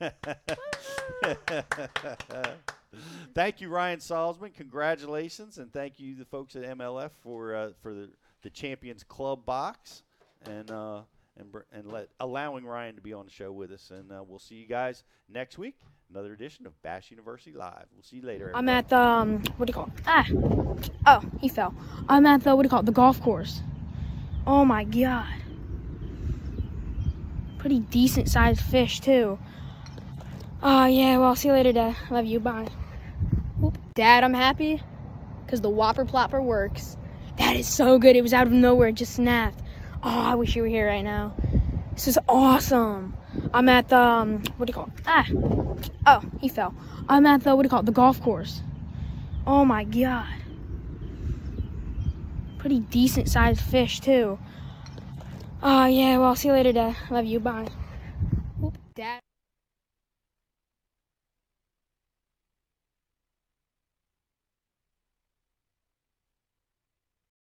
thank you, Ryan Salzman. Congratulations, and thank you, the folks at MLF, for uh, for the, the Champions Club box, and uh, and and let allowing Ryan to be on the show with us. And uh, we'll see you guys next week. Another edition of Bass University Live. We'll see you later. I'm at the um, what do you call it? Ah, oh, he fell. I'm at the what do you call it? The golf course. Oh my god. Pretty decent sized fish too. Oh yeah, well, see you later, Dad. Love you. Bye. Oop. Dad, I'm happy because the Whopper Plopper works. That is so good. It was out of nowhere. It just snapped. Oh, I wish you were here right now. This is awesome. I'm at the um, what do you call it? Ah, oh, he fell. I'm at the what do you call it? The golf course. Oh my god. Pretty decent sized fish too. Oh yeah, well, I'll see you later, Dad. Love you. Bye. Dad.